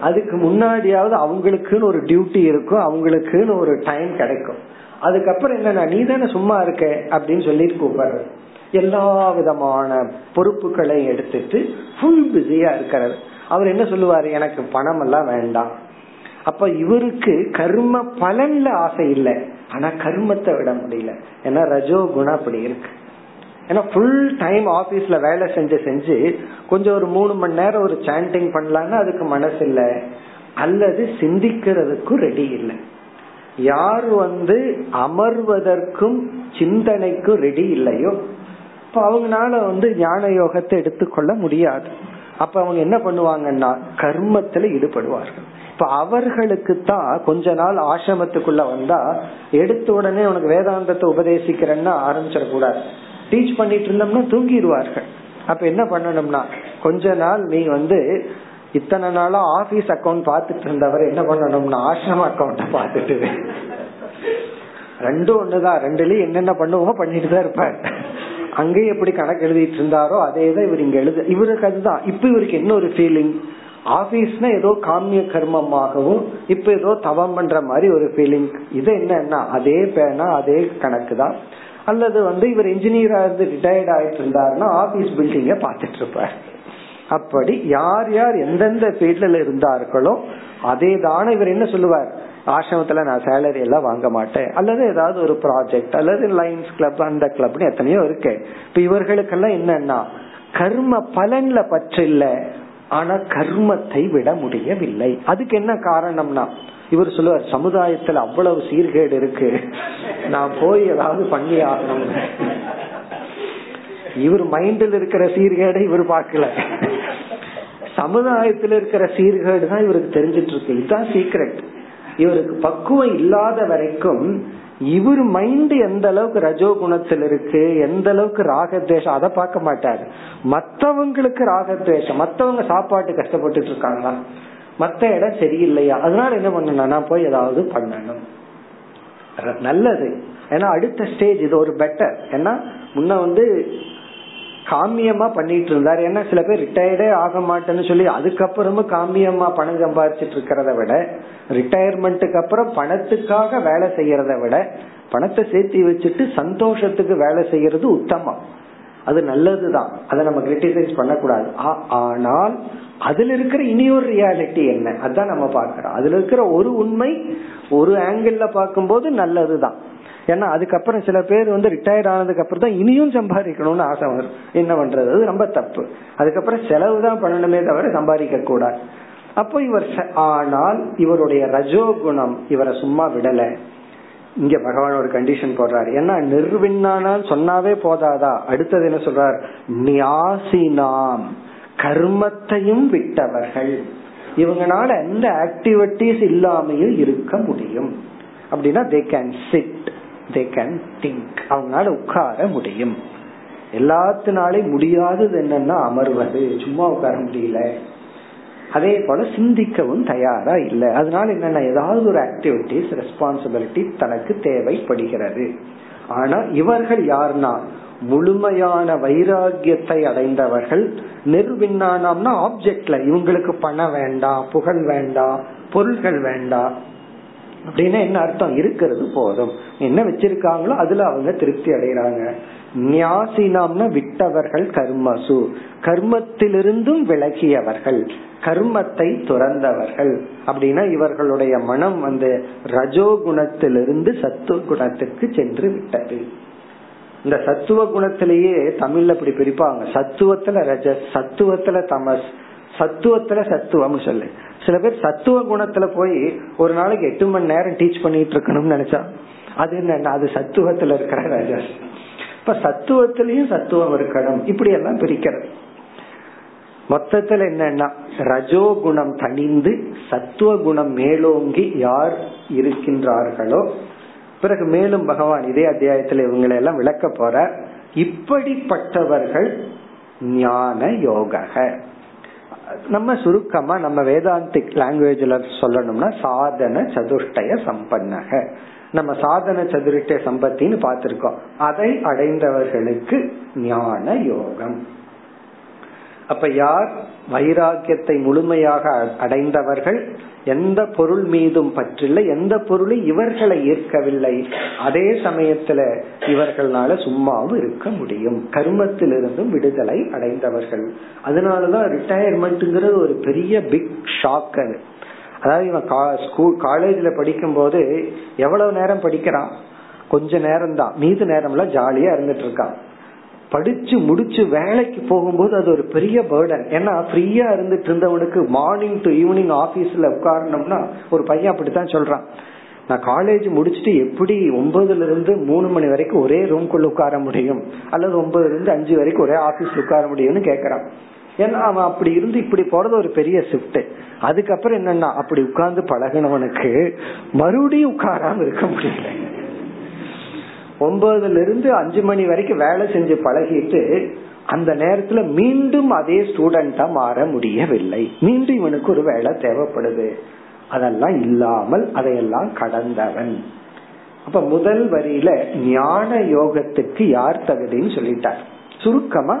அதுக்கு முன்னாடியாவது அவங்களுக்குன்னு ஒரு டியூட்டி இருக்கும் அவங்களுக்குன்னு ஒரு டைம் கிடைக்கும். அதுக்கப்புறம் என்னன்னா நீ தானே சும்மா இருக்க? அப்படின்னு சொல்லிட்டு கூப்பிடுறது. எல்லா விதமான பொறுப்புகளை எடுத்துட்டு ஃபுல் பிஸியா இருக்கிறது. அவர் என்ன சொல்லுவாரு? எனக்கு பணம் எல்லாம் வேண்டாம். அப்ப இவருக்கு கர்ம பலன்ல ஆசை இல்லை. ஆனா கர்மத்தை விட முடியல. ஏன்னா ரஜோ குணம் அப்படி இருக்கு. ஏன்னா ஃபுல் டைம் ஆபீஸ்ல வேலை செஞ்சு செஞ்சு கொஞ்சம் ஒரு மூணு மணி நேரம் ஒரு சாண்டிங் பண்ணலான்னு அதுக்கு மனசு இல்ல. அல்லது சிந்திக்கிறதுக்கும் ரெடி இல்லை. யார் வந்து அமர்வதற்கும் சிந்தனைக்கும் ரெடி இல்லையோ இப்ப அவங்களால வந்து ஞான யோகத்தை எடுத்துக்கொள்ள முடியாது. அப்ப அவங்க என்ன பண்ணுவாங்கன்னா கர்மத்துல ஈடுபடுவார்கள். இப்ப அவர்களுக்கு தான் கொஞ்ச நாள் ஆசிரமத்துக்குள்ள வந்தா எடுத்த உடனே உனக்கு வேதாந்தத்தை உபதேசிக்கிறேன்னா ஆரம்பிச்சிடக்கூடாது. டீச் பண்ணிட்டு இருந்தோம்னா தூங்கிடுவார்கள். அப்ப என்ன பண்ணணும்னா கொஞ்ச நாள் நீ வந்து இத்தனை நாளா ஆபீஸ் அக்கௌண்ட் பாத்துட்டு இருந்தவர் என்ன பண்ணணும்னா ஆசிரம அக்கௌண்ட பாத்துட்டு ரெண்டும் ஒண்ணுதான். ரெண்டுலயும் என்னென்ன பண்ணுவோமோ பண்ணிட்டு தான் இருப்பார். அங்கேயும் எப்படி கணக்கு எழுதிட்டு இருந்தாரோ அதே தான் இவர் இங்க எழுத இவருக்கு அதுதான். இப்ப இவருக்கு என்ன ஒரு ஃபீலிங் ஆபீஸ்னா ஏதோ காமிய கர்மமாகவும் இப்ப ஏதோ தவம் பண்ற மாதிரி ஒரு ஃபீலிங் இது என்னன்னா அதே பேனா அதே கணக்கு தான். அல்லது வந்து இவர் இன்ஜினியரா இருந்து ரிட்டையர்ட் ஆயிட்டு இருந்தாருன்னா ஆபீஸ் பில்டிங்க பாத்துட்டு இருப்பார். அப்படி யார் யார் எந்தெந்த ஃபீல்ட்ல இருந்தார்களோ அதே தானே இவர் என்ன சொல்லுவார்? ஆசிரமத்துல நான் சேலரி எல்லாம் வாங்க மாட்டேன். அல்லது ஏதாவது ஒரு ப்ராஜெக்ட் அல்லது லைன்ஸ் கிளப் அந்த கிளப்னு எத்தனையோ இருக்கு. இப்ப இவர்களுக்கெல்லாம் என்னன்னா கர்ம பலன்ல இல்லை ஆனா கர்மத்தை விட முடியவில்லை. அதுக்கு என்ன காரணம்னா இவர் சொல்லுவார் சமுதாயத்துல அவ்வளவு சீர்கேடு இருக்கு. நான் போய் ஏதாவது பண்ணி ஆகணும். இவர் மைண்டில் இருக்கிற சீர்கேடை இவர் பார்க்கல. சமுதாயத்தில் இருக்கிற சீர்கேடு தான் இவருக்கு தெரிஞ்சிட்டு இருக்கு. இதுதான் சீக்ரெட் இவருக்கு பக்குவம் இல்லாத வரைக்கும் இவர் மைண்ட் எந்த அளவுக்கு ரஜோ குணத்தில் இருக்கு எந்த அளவுக்கு ராகத்வேஷம் அதை பார்க்க மாட்டாரு. மத்தவங்களுக்கு ராகத்வேஷம் மத்தவங்க சாப்பாட்டு கஷ்டப்பட்டுட்டு இருக்காங்களா? மத்த இடம் சரியில்லையா? அதனால என்ன பண்ணணும் போய் ஏதாவது பண்ணணும். நல்லது. ஏன்னா அடுத்த ஸ்டேஜ் இது ஒரு பெட்டர் ஏன்னா முன்ன வந்து காமியமா பண்ணிட்டு இருந்தார். ஏன்னா சில பேர் ரிட்டையர்டே ஆக மாட்டேன்னு சொல்லி அதுக்கப்புறமும் காமியமா பணம் சம்பாதிச்சிட்டு இருக்கிறத விட ரிட்டையர்மெண்ட்டுக்கு அப்புறம் பணத்துக்காக வேலை செய்யறத விட பணத்தை சேர்த்தி வச்சுட்டு சந்தோஷத்துக்கு வேலை செய்யறது உத்தமம். அது நல்லதுதான். அதை நம்ம கிரிட்டிசைஸ் பண்ணக்கூடாது. ஆனால் அதுல இருக்கிற இனி ஒரு ரியாலிட்டி என்ன? அதான் நம்ம பாக்கிறோம் அதுல இருக்கிற ஒரு உண்மை ஒரு ஆங்கிள் பார்க்கும்போது நல்லதுதான். ஏன்னா அதுக்கப்புறம் சில பேர் வந்து ரிட்டையர்ட் ஆனதுக்கு அப்புறம் தான் இனியும் சம்பாதிக்கணும்னு ஆசை வரும். என்ன பண்றது? அது ரொம்ப தப்பு. அதுக்கப்புறம் செலவு தான் பண்ணணுமே தவிர சம்பாதிக்க கூடாது. அப்போ இவர் ஆனால் இவருடைய ரஜோகுணம் இவரை சும்மா விடல. இங்க பகவான் ஒரு கண்டிஷன் போடுறாரு. ஏன்னா நிர்விண்ணானால் சொன்னாவே போதாதா? அடுத்தது என்ன சொல்றார்? நியாசினாம். கர்மத்தையும் விட்டவர்கள். இவங்கனால எந்த ஆக்டிவிட்டிஸ் இல்லாமையும் இருக்க முடியும். அப்படின்னா they can sit they can think அவங்களால உட்கார முடியும். எல்லாத்தினாலே முடியாதது என்னன்னா அமர்வது. சும்மா உட்கார முடியல. அதே போல சிந்திக்கவும் தயாரா இல்லை. அதனால என்னன்னா ஏதாவது ஒரு ஆக்டிவிட்டிஸ் ரெஸ்பான்சிபிலிட்டி தனக்கு தேவைப்படுகிறது. ஆனா இவர்கள் யாருன்னா முழுமையான வைராகியத்தை அடைந்தவர்கள். நிர்விண்ணானம்னா ஆப்ஜெக்ட்ல இவங்களுக்கு பணம் வேண்டாம் புகழ் வேண்டாம் பொருள்கள் வேண்டாம். அப்படின்னா என்ன அர்த்தம்? இருக்கிறது போதும். என்ன வச்சிருக்காங்களோ அதுல அவங்க திருப்தி அடைகிறாங்க. நியாசினாம்னா விட்டவர்கள் கர்மசு. கர்மத்திலிருந்தும் விலகியவர்கள். கர்மத்தை துறந்தவர்கள். அப்படின்னா இவர்களுடைய மனம் வந்து ரஜோ குணத்திலிருந்து சத்துவ குணத்திற்கு சென்று விட்டது. இந்த சத்துவ குணத்திலேயே தமிழ்ல இப்படி பிரிப்பாங்க. சத்துவத்துல ரஜ சத்துவத்துல தமஸ் சத்துவத்துல சத்துவம் சொல்லு. சில பேர் சத்துவ குணத்துல போய் ஒரு நாளைக்கு எட்டு மணி நேரம் டீச் பண்ணிட்டு இருக்கணும்னு நினைச்சா அது என்ன அது சத்துவத்துல இருக்கிற ராஜா இப்ப சத்துவத்திலயும் சத்துவம் இருக்கணும். இப்படி எல்லாம் பிரிக்கிறது. மொத்தத்துல என்னன்னா ரஜோ குணம் தணிந்து சத்துவ குணம் மேலோங்கி யார் இருக்கின்றார்களோ பிறகு மேலும் பகவான் இதே அத்தியாயத்துல இவங்களை எல்லாம் விளக்க போற இப்படிப்பட்டவர்கள் ஞான யோக நம்ம சுருக்கமா நம்ம வேதாந்திக் லாங்குவேஜ்ல சொல்லணும்னா சாதன சதுஷ்டய சம்பன்னக. நம்ம சாதன சதுர்டய சம்பத்தின்னு பார்த்திருக்கோம். அதை அடைந்தவர்களுக்கு ஞான யோகம். அப்ப யார் வைராக்கியத்தை முழுமையாக அடைந்தவர்கள் எந்த பொருள் மீதும் பற்றில்லை எந்த பொருளும் இவர்களை ஈர்க்கவில்லை அதே சமயத்துல இவர்களால சும்மாவும் இருக்க முடியும். கர்மத்திலிருந்தும் விடுதலை அடைந்தவர்கள். அதனாலதான் ரிட்டையர்மெண்ட்ங்கிறது ஒரு பெரிய பிக் ஷாக் அது. அதாவது இவன் ஸ்கூல் காலேஜ்ல படிக்கும் போது எவ்வளவு நேரம் படிக்கிறான்? கொஞ்ச நேரம் தான் மீது நேரம்ல ஜாலியா இருந்துட்டு இருக்கான். படிச்சு முடிச்சு வேலைக்கு போகும்போது அது ஒரு பெரிய பேர்டன் ஏன்னா ஃப்ரீயா இருந்துட்டு இருந்தவனுக்கு மார்னிங் டு ஈவினிங் ஆபீஸ்ல உட்காரணும்னா ஒரு பையன் அப்படித்தான் சொல்றான். நான் காலேஜ் முடிச்சுட்டு எப்படி ஒன்பதுல இருந்து மூணு மணி வரைக்கும் ஒரே ரூம்குள்ள உட்கார முடியும்? அல்லது ஒன்பதுல இருந்து அஞ்சு வரைக்கும் ஒரே ஆபீஸ்ல உட்கார முடியும்னு கேக்குறான். ஏன்னா அவன் அப்படி இருந்து இப்படி போறது ஒரு பெரிய ஷிஃப்ட் அதுக்கப்புறம் என்னன்னா அப்படி உட்கார்ந்து பழகினவனுக்கு மறுபடியும் உட்காராம இருக்க முடியல. ஒன்பதுல இருந்து அஞ்சு மணி வரைக்கும் வேலை செஞ்சு பழகிட்டு அந்த நேரத்துல மீண்டும் அதே ஸ்டூடெண்டா மாற முடியவில்லை. மீண்டும் இவனுக்கு ஒரு வேலை தேவைப்படுது. அதெல்லாம் இல்லாமல் அதையெல்லாம் கடந்தவன். அப்ப முதல் வரியில ஞான யோகத்துக்கு யார் தகுதின்னு சொல்லிட்டார். சுருக்கமா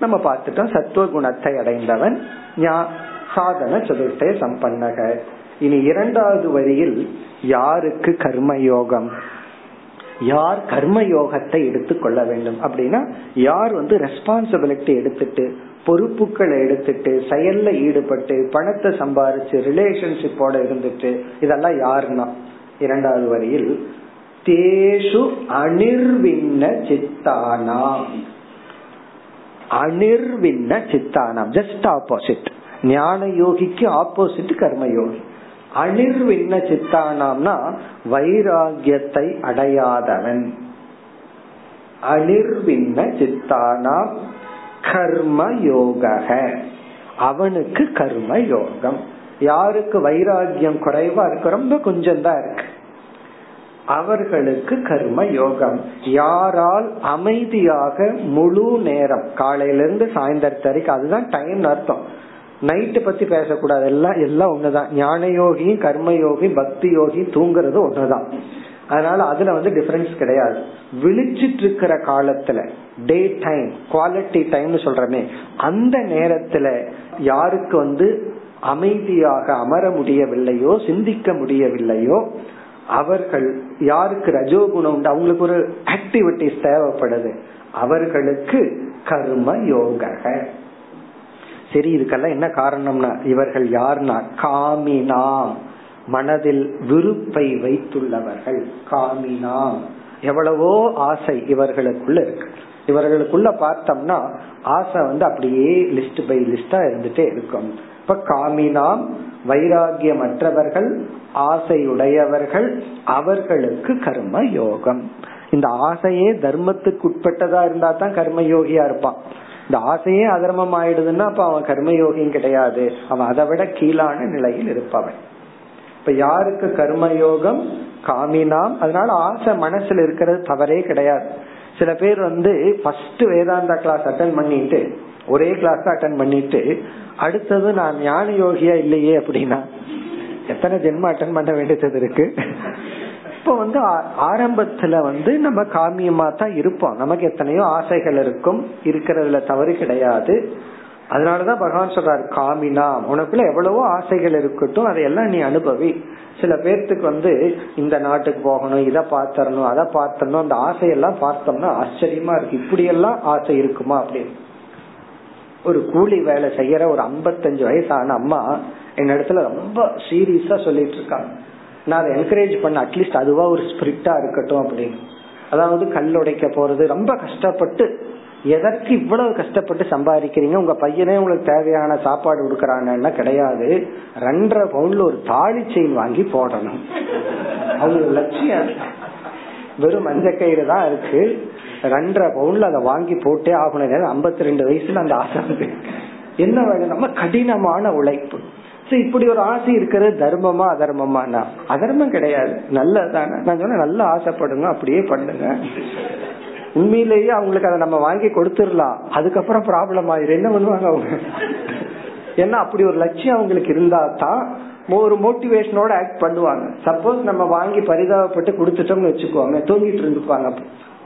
நம்ம பார்த்துட்டோம். சத்துவ குணத்தை அடைந்தவன் சாதன சதுர்த்தய சம்பன்னக. இனி இரண்டாவது வரியில் யாருக்கு கர்ம யோகம் யார் கர்ம யோகத்தை எடுத்துக்கொள்ள வேண்டும்? அப்படின்னா யார் வந்து ரெஸ்பான்சிபிலிட்டி எடுத்துட்டு பொறுப்புகளை எடுத்துட்டு செயல்ல ஈடுபட்டு பணத்தை சம்பாரிச்சு ரிலேஷன்ஷிப்போட இருந்துட்டு இதெல்லாம் யாருன்னா? இரண்டாவது வரியில் தேஷு அனிர்வின்ன சித்தானாம். அனிர்வின்ன சித்தானாம். ஜஸ்ட் ஆப்போசிட் ஞான யோகிக்கு ஆப்போசிட் கர்மயோகி. அனிர்வின்ன சித்தானாம்னா வைராகியத்தை அடையாதவன். அனிர்வின்ன சித்தானாம் கர்ம யோக அவனுக்கு கர்ம யோகம் யாருக்கு வைராகியம் குறைவா இருக்கு? ரொம்ப கொஞ்சம் தான் இருக்கு. அவர்களுக்கு கர்ம யோகம் யாரால் அமைதியாக முழு நேரம் காலையிலிருந்து சாயந்தரத்து வரைக்கும் அதுதான் டைம் அர்த்தம். நைட்டு பத்தி பேசக்கூடாது. எல்லாம் எல்லாம் ஒண்ணுதான். ஞான யோகி கர்ம யோகி பக்தி யோகி தூங்குறது ஒண்ணுதான். அதனால அதுல வந்து டிஃபரன்ஸ் கிடையாது. விழிச்சிட்டு இருக்கிற காலத்துல டே டைம் குவாலிட்டி டைம்னு சொல்றமே அந்த நேரத்துல யாருக்கு வந்து அமைதியாக அமர முடியவில்லையோ சிந்திக்க முடியவில்லையோ அவர்கள் யாருக்கு ரஜோகுணம் உண்டு? அவங்களுக்கு ஒரு ஆக்டிவிட்டிஸ் தேவைப்படுது. அவர்களுக்கு கர்ம யோக சரி இதுக்கெல்லாம் என்ன காரணம்னா இவர்கள் யார்னா காமினாம். மனதில் விருப்பை வைத்துள்ளவர்கள். காமினாம். எவ்வளவோ ஆசை இவர்களுக்குள்ள இருக்கு. இவர்களுக்குள்ள பார்த்தோம்னா ஆசை வந்து அப்படியே லிஸ்ட் பை லிஸ்டா இருந்துட்டே இருக்கும். இப்ப காமினாம் வைராகியமற்றவர்கள் ஆசையுடையவர்கள் அவர்களுக்கு கர்ம யோகம் இந்த ஆசையே தர்மத்துக்கு உட்பட்டதா இருந்தா தான் கர்ம யோகியா இருப்பான். இந்த ஆசையே அதர்மம் ஆயிடுதுன்னா அப்ப அவன் கர்மயோகியும் கிடையாது. அவன் அதை விட கீழான நிலையில் இருப்பவன். இப்ப யாருக்கு கர்மயோகம்? காமினாம். அதனால ஆசை மனசுல இருக்கிறது தவறே கிடையாது. சில பேர் வந்து ஃபர்ஸ்ட் வேதாந்தா கிளாஸ் அட்டன் பண்ணிட்டு ஒரே கிளாஸ் அட்டன் பண்ணிட்டு அடுத்தது நான் ஞான யோகியா இல்லையே அப்படின்னா எத்தனை ஜென்ம அட்டன் பண்ண வேண்டியது இருக்கு? இப்ப வந்து ஆரம்பத்துல வந்து நம்ம காமியமா தான் இருப்போம். நமக்கு எத்தனையோ ஆசைகள் இருக்கும். இருக்கிறதுல தவறு கிடையாது. அதனாலதான் பகவான் சொல்றாரு காமினா. உனக்குள்ள எவ்வளவோ ஆசைகள் இருக்கட்டும் அதையெல்லாம் நீ அனுபவி. சில பேர்த்துக்கு வந்து இந்த நாட்டுக்கு போகணும் இதை பார்த்தரணும் அதை பார்த்தரணும் அந்த ஆசையெல்லாம் பார்த்தோம்னா ஆச்சரியமா இருக்கு. இப்படி எல்லாம் ஆசை இருக்குமா அப்படின்னு. ஒரு கூலி வேலை செய்யற ஒரு ஐம்பத்தஞ்சு வயசான அம்மா என் இடத்துல ரொம்ப சீரியஸா சொல்லிட்டு இருக்காங்க. நான் அதை என்கரேஜ் பண்ண அட்லீஸ்ட் அதுவா ஒரு ஸ்பிரிட்டா இருக்கட்டும் அப்படின்னு. அதாவது கல் உடைக்க போறது. ரொம்ப கஷ்டப்பட்டு எதற்கு இவ்வளவு கஷ்டப்பட்டு சம்பாதிக்கிறீங்க? உங்க பையனே உங்களுக்கு தேவையான சாப்பாடு கொடுக்கறாங்கன்னா கிடையாது. ரெண்டரை பவுன்ல ஒரு தாலி செயின் வாங்கி போடணும். அவங்க லட்சியம் வெறும் மஞ்ச கயிறு தான் இருக்கு. ரெண்டரை பவுன்ல அதை வாங்கி போட்டே ஆகணும். ஐம்பத்தி ரெண்டு வயசுல அந்த ஆசை என்ன வேணும்? நம்ம கடினமான உழைப்பு. இப்படி ஒரு ஆசை இருக்கிறது தர்மமா அதர்மமா அதர்மம் கிடையாது. நல்லதானே நான் சொன்ன நல்லா ஆசைப்படுங்க அப்படியே பண்ணுங்க. உண்மையிலேயே அவங்களுக்கு அதை நம்ம வாங்கி கொடுத்துடலாம். அதுக்கப்புறம் ப்ராப்ளம் ஆயிரும். என்ன பண்ணுவாங்க அவங்க? ஏன்னா அப்படி ஒரு லட்சியம் அவங்களுக்கு இருந்தா தான் ஒரு மோட்டிவேஷனோட ஆக்ட் பண்ணுவாங்க. சப்போஸ் நம்ம வாங்கி பரிதாபப்பட்டு கொடுத்துட்டோம்னு வச்சுக்கோங்க தூங்கிட்டு இருந்துப்பாங்க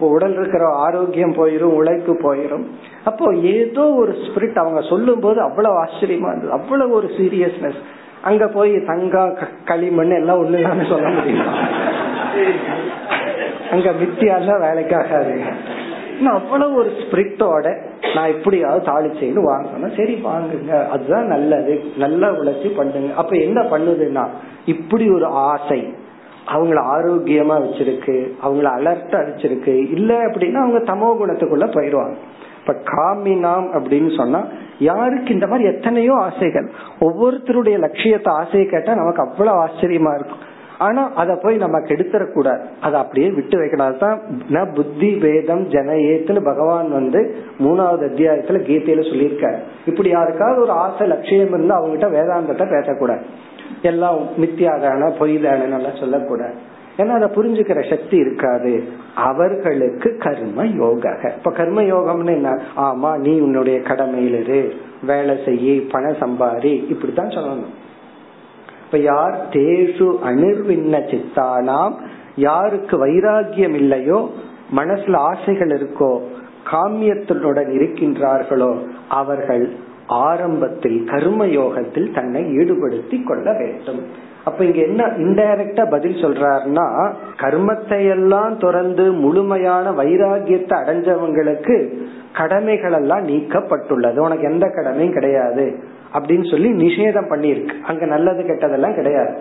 உடல் இருக்கிற ஆரோக்கியம் போயிரும் உழைப்பு போயிரும். அப்போ ஏதோ ஒரு ஸ்பிரிட் அவங்க சொல்லும் போது அவ்வளவு ஆச்சரியமா இருந்தது. அவ்வளவு ஒரு சீரியஸ்னஸ் அங்க போய் தங்கா களிமண் எல்லாம் ஒண்ணு சொல்ல முடியும்? அங்க வித்தியாசம் வேலைக்காகாது அவ்வளவு ஒரு ஸ்பிரிட்டோட நான் எப்படியாவது தாளிச்சேன்னு வாங்கணும். சரி வாங்குங்க. அதுதான் நல்லது. நல்லா உழைச்சி பண்ணுங்க. அப்ப என்ன பண்ணுதுன்னா இப்படி ஒரு ஆசை. அவங்கள ஆரோக்கியமா வச்சிருக்கு அவங்கள அலர்ட்டா வச்சிருக்கு. இல்ல அப்படின்னா அவங்க தமோ குணத்துக்குள்ள போயிடுவாங்க. இப்ப காமினாம் அப்படின்னு சொன்னா யாருக்கு இந்த மாதிரி எத்தனையோ ஆசைகள். ஒவ்வொருத்தருடைய லட்சியத்தை ஆசையை கேட்டா நமக்கு அவ்வளவு ஆச்சரியமா இருக்கும். ஆனா அத போய் நம்ம கெடுத்துடக்கூடாது அதை அப்படியே விட்டு வைக்கணும். புத்தி வேதம் ஜன ஏத்துன்னு பகவான் வந்து மூணாவது அத்தியாயத்துல கீதையில சொல்லியிருக்காரு. இப்படி யாருக்காவது ஒரு ஆசை லட்சியம் இருந்தா அவங்ககிட்ட வேதாந்தத்தை பேசக்கூடாது. எல்லாம் மித்தியாதான பொய் தானு சொல்லக்கூடாது. ஏன்னா அதை புரிஞ்சுக்கிற சக்தி இருக்காது. அவர்களுக்கு கர்ம யோக இப்ப கர்ம யோகம்னு என்ன? ஆமா நீ உன்னுடைய கடமையில இரு. வேலை செய்ய பணம் சம்பாரி. இப்படித்தான் சொல்லணும். இப்ப யார் தேசு அனிர்வின்ன சித்தானாம் யாருக்கு வைராகியம் இல்லையோ மனசுல ஆசைகள் இருக்கோ காமியத்துடன் இருக்கின்றார்களோ அவர்கள் ஆரம்பத்தில் கர்ம யோகத்தில் தன்னை ஈடுபடுத்தி கொள்ள வேண்டும். அப்ப இங்க என்ன இன்டைரக்டா பதில் சொல்றாருன்னா கர்மத்தை எல்லாம் துறந்து முழுமையான வைராகியத்தை அடைஞ்சவங்களுக்கு கடமைகள் எல்லாம் நீக்கப்பட்டுள்ளது. உனக்கு எந்த கடமையும் கிடையாது அப்படின்னு சொல்லி நிஷேதம் பண்ணிருக்கு அங்க நல்லது கெட்டதெல்லாம் கிடையாது.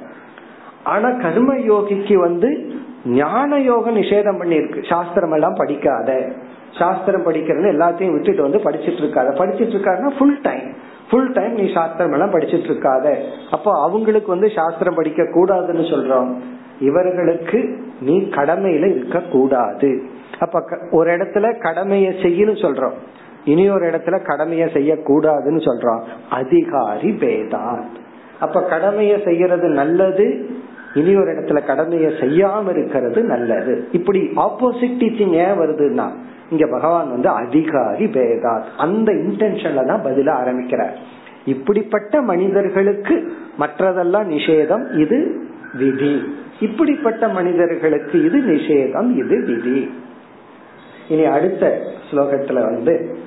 ஆனா கர்ம யோகிக்கு வந்து ஞான யோகம் நிஷேதம் பண்ணிருக்கு சாஸ்திரம் எல்லாம் படிக்காத. சாஸ்திரம் படிக்கிறது எல்லாத்தையும் விட்டுட்டு வந்து படிச்சிட்டு இருக்காத படிச்சிட்டு இருக்காருன்னா ஃபுல் டைம் ஃபுல் டைம் நீ சாஸ்திரம் எல்லாம் படிச்சிட்டு இருக்காத அப்போ அவங்களுக்கு வந்து சாஸ்திரம் படிக்க கூடாதுன்னு சொல்றோம். இவர்களுக்கு நீ கடமையில இருக்க கூடாது. அப்ப ஒரு இடத்துல கடமையை செய்யணும் சொல்றோம். இனி ஒரு இடத்துல கடமையை செய்யக்கூடாதுன்னு சொல்றோம். அதிகாரி பேதா. அப்ப கடமையை செய்யறது நல்லது இனி ஒரு இடத்துல கடமையை செய்யாம இருக்கிறது நல்லது. இப்படி ஆப்போசிட் டீச்சிங் ஏன் வருதுன்னா இங்க பகவான் வந்து அதிகாரி பேதாத். அந்த இன்டென்ஷன்ல தான் பதில ஆரம்பிக்கிறார். இப்படிப்பட்ட மனிதர்களுக்கு மற்றதெல்லாம் நிஷேதம் இது விதி. இப்படிப்பட்ட மனிதர்களுக்கு இது நிஷேதம் இது விதி. இனி அடுத்த ஸ்லோகத்துல வந்து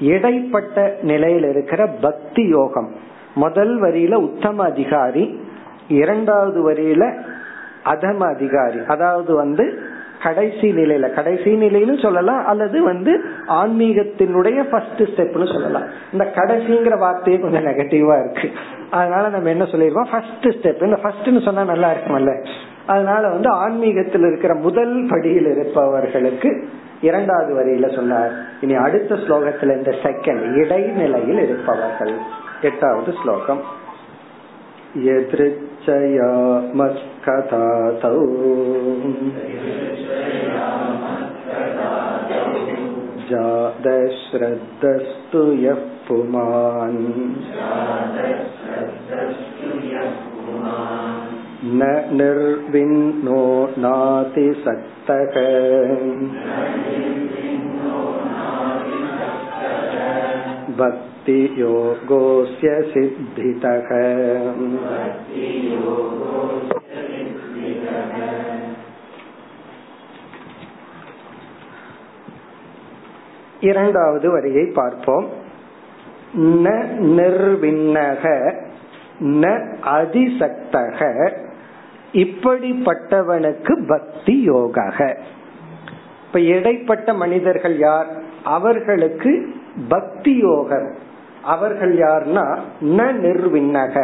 இடைப்பட்ட நிலையில் இருக்கிற பக்தி யோகம். முதல் வரியில உத்தம அதிகாரி இரண்டாவது வரியில அதம அதிகாரி. அதாவது வந்து கடைசி நிலையில கடைசி நிலையிலும் சொல்லலாம் அல்லது வந்து ஆன்மீகத்தினுடைய ஃபர்ஸ்ட் ஸ்டெப்னு சொல்லலாம். இந்த கடைசிங்கிற வார்த்தையே கொஞ்சம் நெகட்டிவா இருக்கு. அதனால நம்ம என்ன சொல்லிருக்கோம்? ஃபர்ஸ்ட் ஸ்டெப் இந்த ஃபர்ஸ்ட்னு சொன்னா நல்லா இருக்கும்ல. அதனால வந்து ஆன்மீகத்தில் இருக்கிற முதல் படியில் இருப்பவர்களுக்கு இரண்டாவது வரியில சொன்னார். இனி அடுத்த ஸ்லோகத்துல இந்த செகண்ட் இடைநிலையில் இருப்பவர்கள். எட்டாவது ஸ்லோகம். எதிர்ச்சயாமஸ்த मत्कथातौ जातश्रद्धस्तु यः पुमान्। न निर्विन्नो नातिसक्तः। भक्ति योगोऽस्य सिद्धितः। இரண்டாவது வரியை பார்ப்போம். ந நிர்விண்ணக ந அதிசக்தக இப்படிப்பட்டவனுக்கு பக்தி யோக இப்ப இடைப்பட்ட மனிதர்கள் யார்? அவர்களுக்கு பக்தி யோகம் அவர்கள் யார்னா ந நிர்விண்ணக.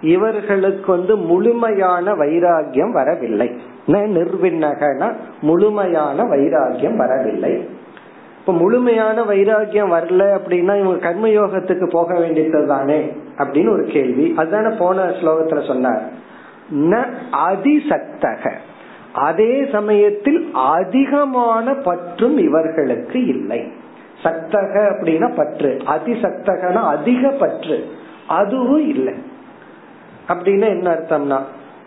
இவர்களுக்கு வந்து முழுமையான வைராகியம் வரவில்லை. ந நிர்விண்ணகனா முழுமையான வைராகியம் வரவில்லை. இப்ப முழுமையான வைராகியம் வரல அப்படின்னா இவங்க கர்மயோகத்துக்கு போக வேண்டியது தானே அப்படின்னு ஒரு கேள்வி. அதுதானே போன ஸ்லோகத்துல சொன்னார். ந அதிசக்தக. அதே சமயத்தில் அதிகமான பற்றும் இவர்களுக்கு இல்லை. சக்தக அப்படின்னா பற்று. அதிசக்தகனா அதிக பற்று. அதுவும் இல்லை. அப்படின்னா என்ன அர்த்தம்னா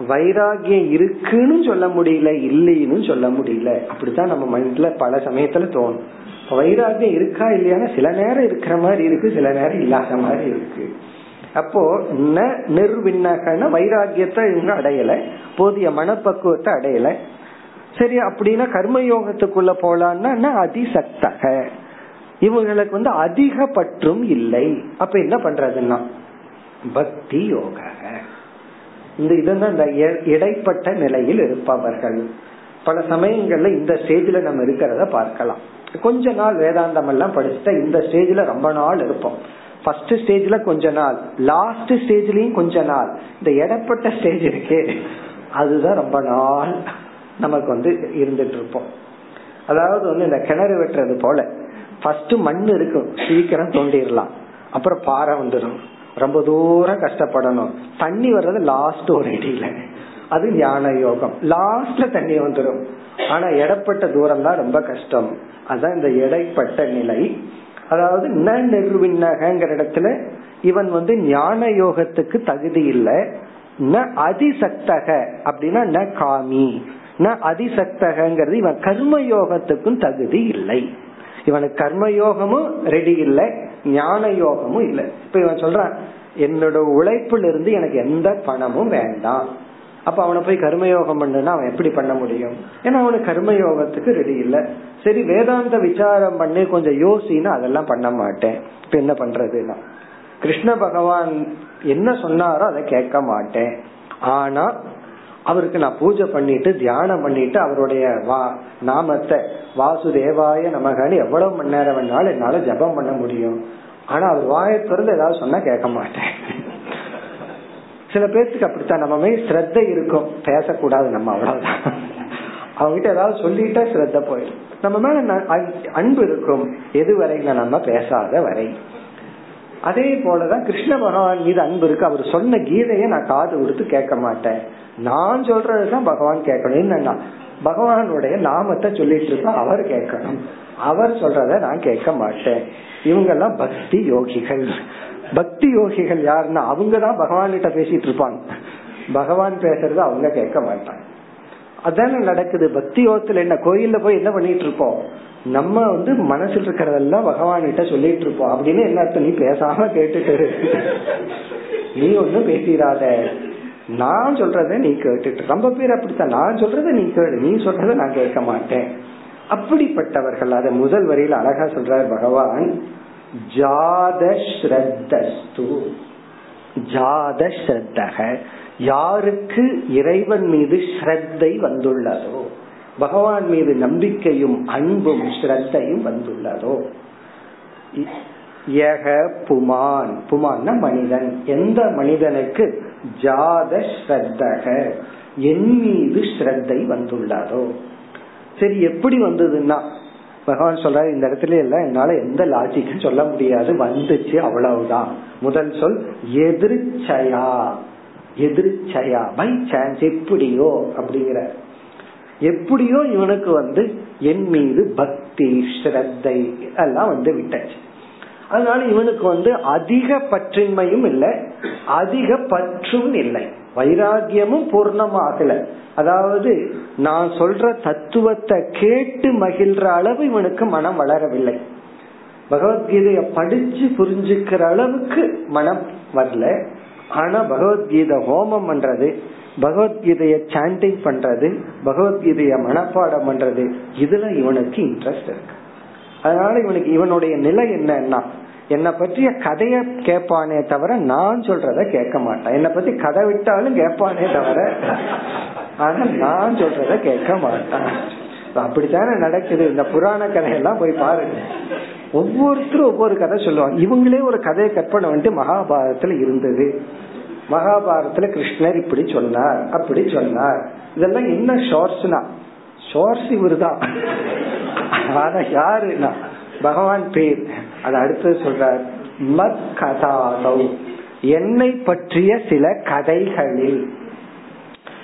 வைராகியம் இருக்குன்னு சொல்ல முடியல இல்லைன்னு சொல்ல முடியல. அப்படித்தான் நம்ம மைண்ட்ல பல சமயத்துல தோணும். வைராகியம் இருக்கா இல்லையானா சில நேரம் இருக்கிற மாதிரி இருக்கு சில நேரம் இல்லாத மாதிரி இருக்கு. அப்போ ந நிர்விண்ணகன வைராகியத்தை இவங்க அடையல போதிய மனப்பக்குவத்தை அடையல. சரி அப்படின்னா கர்மயோகத்துக்குள்ள போலான்னா அதிசக்தக. இவங்களுக்கு வந்து அதிக பற்றும் இல்லை. அப்ப என்ன பண்றதுன்னா பக்தி யோக இந்த இதுதான் இந்த இடைப்பட்ட நிலையில் இருப்பவர்கள். பல சமயங்கள்ல இந்த ஸ்டேஜ்ல நம்ம இருக்கிறத பார்க்கலாம். கொஞ்ச நாள் வேதாந்தம் எல்லாம் படிச்சுட்டா இந்த ஸ்டேஜ்ல ரொம்ப நாள் இருப்போம். ஃபர்ஸ்ட் ஸ்டேஜ்ல கொஞ்ச நாள் லாஸ்ட் ஸ்டேஜ்லயும் கொஞ்ச நாள். இந்த இடப்பட்ட ஸ்டேஜ் இருக்கே அதுதான் ரொம்ப நாள் நமக்கு வந்து இருந்துட்டு இருப்போம். அதாவது வந்து இந்த கிணறு வெட்டுறது போல ஃபர்ஸ்ட் மண் இருக்கும் சீக்கிரம் தோண்டிடலாம். அப்புறம் பாறை வந்துடும். ரொம்ப தூரம் கஷ்டப்படணும். தண்ணி வர்றது லாஸ்ட் ஒரு அடியில அது ஞான யோகம். லாஸ்ட்ல தண்ணி வந்துடும். ஆனா இடப்பட்ட தூரம் தான் ரொம்ப கஷ்டம். அதான் இந்த இடைப்பட்ட நிலை. அதாவது ந நிர்விண்ணகங்கிற இடத்துல இவன் வந்து ஞான யோகத்துக்கு தகுதி இல்லை. ந அதிசக்தக அப்படின்னா ந காமி. ந அதிசக்தகங்கிறது இவன் கர்ம யோகத்துக்கும் தகுதி இல்லை. இவனுக்கு கர்ம யோகமும் ரெடி இல்லை ஞான யோகமும் இல்லை. இப்ப இவன் சொல்றான் என்னோட உழைப்பிலிருந்து எனக்கு எந்த பணமும் வேண்டாம். அப்ப அவனை போய் கர்மயோகம் பண்ணுனா அவன் எப்படி பண்ண முடியும்? ஏன்னா அவனுக்கு கர்மயோகத்துக்கு ரெடி இல்லை. சரி வேதாந்த விசாரம் பண்ணி கொஞ்சம் யோசினா அதெல்லாம் பண்ண மாட்டேன். இப்ப என்ன பண்றதுன்னா கிருஷ்ண பகவான் என்ன சொன்னாரோ அதை கேட்க மாட்டேன். ஆனா அவருக்கு நான் பூஜை பண்ணிட்டு தியானம் பண்ணிட்டு அவருடைய வா நாமத்தை வாசுதேவாய நமகன்னு எவ்வளவு மணி நேரம் வேணாலும் என்னால ஜபம் பண்ண முடியும். ஆனா அவர் வாயை திறந்து ஏதாவது சொன்னா கேட்க மாட்டேன். சில பேர்த்துக்கு அப்படித்தான். நம்ம மேல ஸ்ரத்த இருக்கும். பேசக்கூடாது நம்ம அவ்வளவுதான். அவங்க கிட்ட ஏதாவது சொல்லிட்டா ஸ்ரத்த போயிடும். நம்ம மேல அன்பு இருக்கும். எது நம்ம பேசாத வரை. அதே போலதான் கிருஷ்ண பகவான் மீது அன்பு இருக்கு. அவர் சொன்ன கீதையை நான் காது கொடுத்து கேட்க மாட்டேன். நான் சொல்றதுதான் பகவான் கேட்கணும். என்னன்னா பகவானுடைய நாமத்தை சொல்லிட்டு இருக்கா அவர் கேட்கணும். அவர் சொல்றத நான் கேட்க மாட்டேன். இவங்க எல்லாம் பக்தி யோகிகள். பக்தி யோகிகள் யாருன்னா அவங்கதான் பகவான் கிட்ட பேசிட்டு இருப்பாங்க பகவான் பேசுறது அவங்க கேட்க மாட்டாங்க. அதான நடக்குது. பக்தி யோகத்துல என்ன கோயில்ல போய் என்ன பண்ணிட்டு இருப்போம் நம்ம வந்து மனசில் இருக்கிறதெல்லாம் பகவான் கிட்ட சொல்லிட்டு இருப்போம் அப்படின்னு என்ன அர்த்தம்? நீ பேசாம கேட்டுட்டு நீ ஒன்னும் பேசிடாத. நான் சொல்றத நீ கேட்டுட்டு. ரொம்ப பேர் அப்படித்தான். நான் சொல்றத நீ கேடு நீ சொல்றத நான் கேட்க மாட்டேன். அப்படிப்பட்டவர்கள். அத முதல் வரியில அழகா சொல்றார் பகவான். ஜாத ஸ்ரத்தக யாருக்கு இறைவன் மீது ஸ்ரத்தை வந்துள்ளதோ பகவான் மீது நம்பிக்கையும் அன்பும் ஸ்ரத்தையும் வந்துள்ளதோ யக புமான். புமான் மனிதன். எந்த மனிதனுக்கு ஜாத ஸ்ரத்தக என் மீது ஸ்ரத்தை வந்துள்ளதோ. சரி எப்படி வந்ததுன்னா பகவான் சொல்றாரு இந்த இடத்துல எல்லாம் என்னால எந்த லாஜிக்கும் சொல்ல முடியாது. வந்துச்சு அவ்வளவுதான். முதல் சொல் எதிர்ச்சயா. எதிர்ச்சயா. பை சான்ஸ் எப்படியோ அப்படிங்கிற. எப்படியோ இவனுக்கு வந்து என் மீது பக்தி ஸ்ரத்தை எல்லாம் வந்து விட்டாச்சு. அதனால இவனுக்கு வந்து அதிக பற்றின்மையும் இல்லை அதிக பற்றும் இல்லை. வைராகியமும் பூர்ணமாகல. அதாவது நான் சொல்ற தத்துவத்தை கேட்டு மகிழ்ற அளவு இவனுக்கு மனம் வளரவில்லை. பகவத்கீதைய படிச்சு புரிஞ்சுக்கிற அளவுக்கு மனம் வரல. ஆனா பகவத்கீதை ஹோமம் பண்றது பகவத்கீதைய சாண்டிங் பண்றது பகவத்கீதைய மனப்பாடம் பண்றது இதுல இவனுக்கு இன்ட்ரெஸ்ட் இருக்கு. அதனால இவனுக்கு இவனுடைய நிலை என்னன்னா என்னை பற்றிய கதைய கேட்பானே தவிர நான் சொல்றத கேட்க மாட்டான். என்னை பத்தி கதை விட்டாலும் கேட்பானே தவிர ஆனா நான் சொல்றத கேட்க மாட்டான். அப்படித்தானே நடக்குது? இந்த புராண கதையெல்லாம் போய் பாருங்க. ஒவ்வொருத்தரும் ஒவ்வொரு கதை சொல்லுவாங்க. இவங்களே ஒரு கதையை கற்பனை வந்துட்டு மகாபாரதத்துல இருந்தது. மகாபாரதத்துல கிருஷ்ணர் இப்படி சொன்னார் அப்படி சொன்னார். இதெல்லாம் என்ன ஷோர்ஸ்னா? ஷோர்ஸ் இவருதான். ஆனா யாருன்னா? பகவான் பேர் அது அடுத்தது சொல்றார் மத் கதாதௌ. என்னை பற்றிய சில கதைகளில்.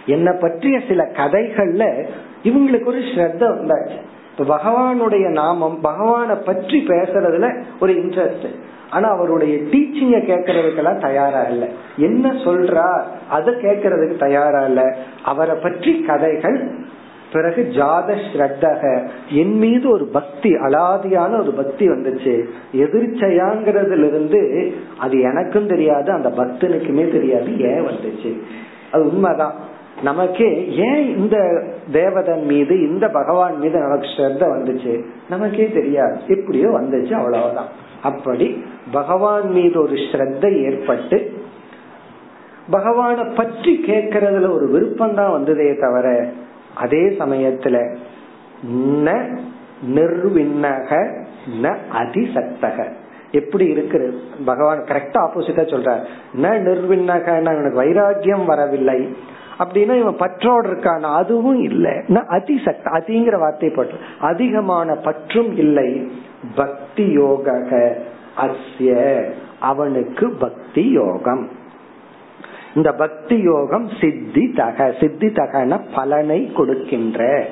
என்னை பற்றிய சில கதைகள்ல இவங்களுக்கு ஒரு ஸ்ரத்த வந்தாச்சு. இப்ப பகவானுடைய நாமம் பகவானை பற்றி பேசுறதுல ஒரு இன்ட்ரெஸ்ட் ஆனா அவருடைய டீச்சிங்க கேட்கறதுக்கெல்லாம் தயாரா இல்ல. என்ன சொல்றா அதை கேட்கறதுக்கு தயாரா இல்ல. அவரை பற்றி கதைகள் பிறகு ஜாத ஸ்ரத்தக என் மீது ஒரு பக்தி அலாதியான ஒரு பக்தி வந்துச்சு. எதிர்ச்சையாங்கிறதுல இருந்து அது எனக்கும் தெரியாது அந்த பக்தனுக்குமே தெரியாது ஏன் வந்துச்சு? அது உண்மைதான். நமக்கே ஏன் இந்த தேவதன் மீது இந்த பகவான் மீது நமக்கு ஸ்ரத்த வந்துச்சு? நமக்கே தெரியாது. எப்படியோ வந்துச்சு அவ்வளவுதான். அப்படி பகவான் மீது ஒரு ஸ்ரத்த ஏற்பட்டு பகவான பற்றி கேட்கறதுல ஒரு விருப்பம் தான் வந்ததே தவிர அதே சமயத்துல ந நிர்விண்ணக ந அதிசக்தக. எப்படி இருக்கு? பகவான் கரெக்டா ஆப்போசிட்டா சொல்ற ந நிர்விண்ணக இவனுக்கு வைராக்கியம் வரவில்லை. அப்படின்னா இவன் பற்றோடு இருக்கான. அதுவும் இல்லை. அதிசக்த அதிங்கிற வார்த்தை போட்டு. அதிகமான பற்றும் இல்லை. பக்தி யோக அஸ்ய அவனுக்கு பக்தி யோகம். இந்த பக்தி யோகம் சித்தி தக. சித்தி தகன பலனை கொடுக்கின்ற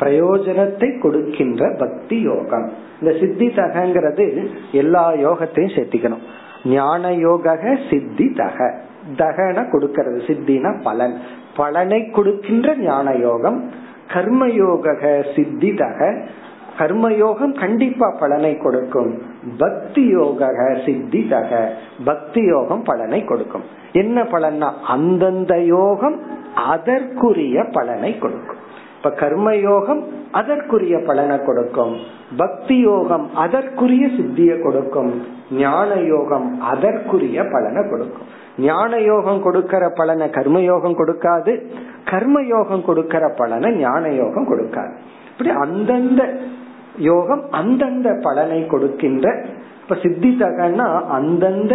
பிரயோஜனத்தை கொடுக்கின்ற பக்தி யோகம். இந்த சித்தி தகங்கிறது எல்லா யோகத்தையும் சேர்த்திக்கணும். ஞான யோக சித்தி தக. தகன கொடுக்கிறது சித்தினா பலன். பலனை கொடுக்கின்ற ஞான யோகம் கர்மயோக சித்தி தக. கர்மயோகம் கண்டிப்பா பலனை கொடுக்கும். பக்தி யோக சித்தி தக பக்தி யோகம் பலனை கொடுக்கும். என்ன பலன்னா அந்தந்த யோகம் அதற்குரிய பலனை கொடுக்கும். இப்ப கர்மயோகம் அதற்குரிய பலனை கொடுக்கும். பக்தி யோகம் அதற்குரிய சித்திய கொடுக்கும். ஞான யோகம் அதற்குரிய பலனை கொடுக்கும். ஞான யோகம் கொடுக்கிற பலனை கர்மயோகம் கொடுக்காது. கர்மயோகம் கொடுக்கிற பலனை ஞான யோகம் கொடுக்காது. அப்படி அந்தந்த யோகம் அந்தந்த பலனை கொடுக்கின்ற இப்ப சித்தி தகனா அந்தந்த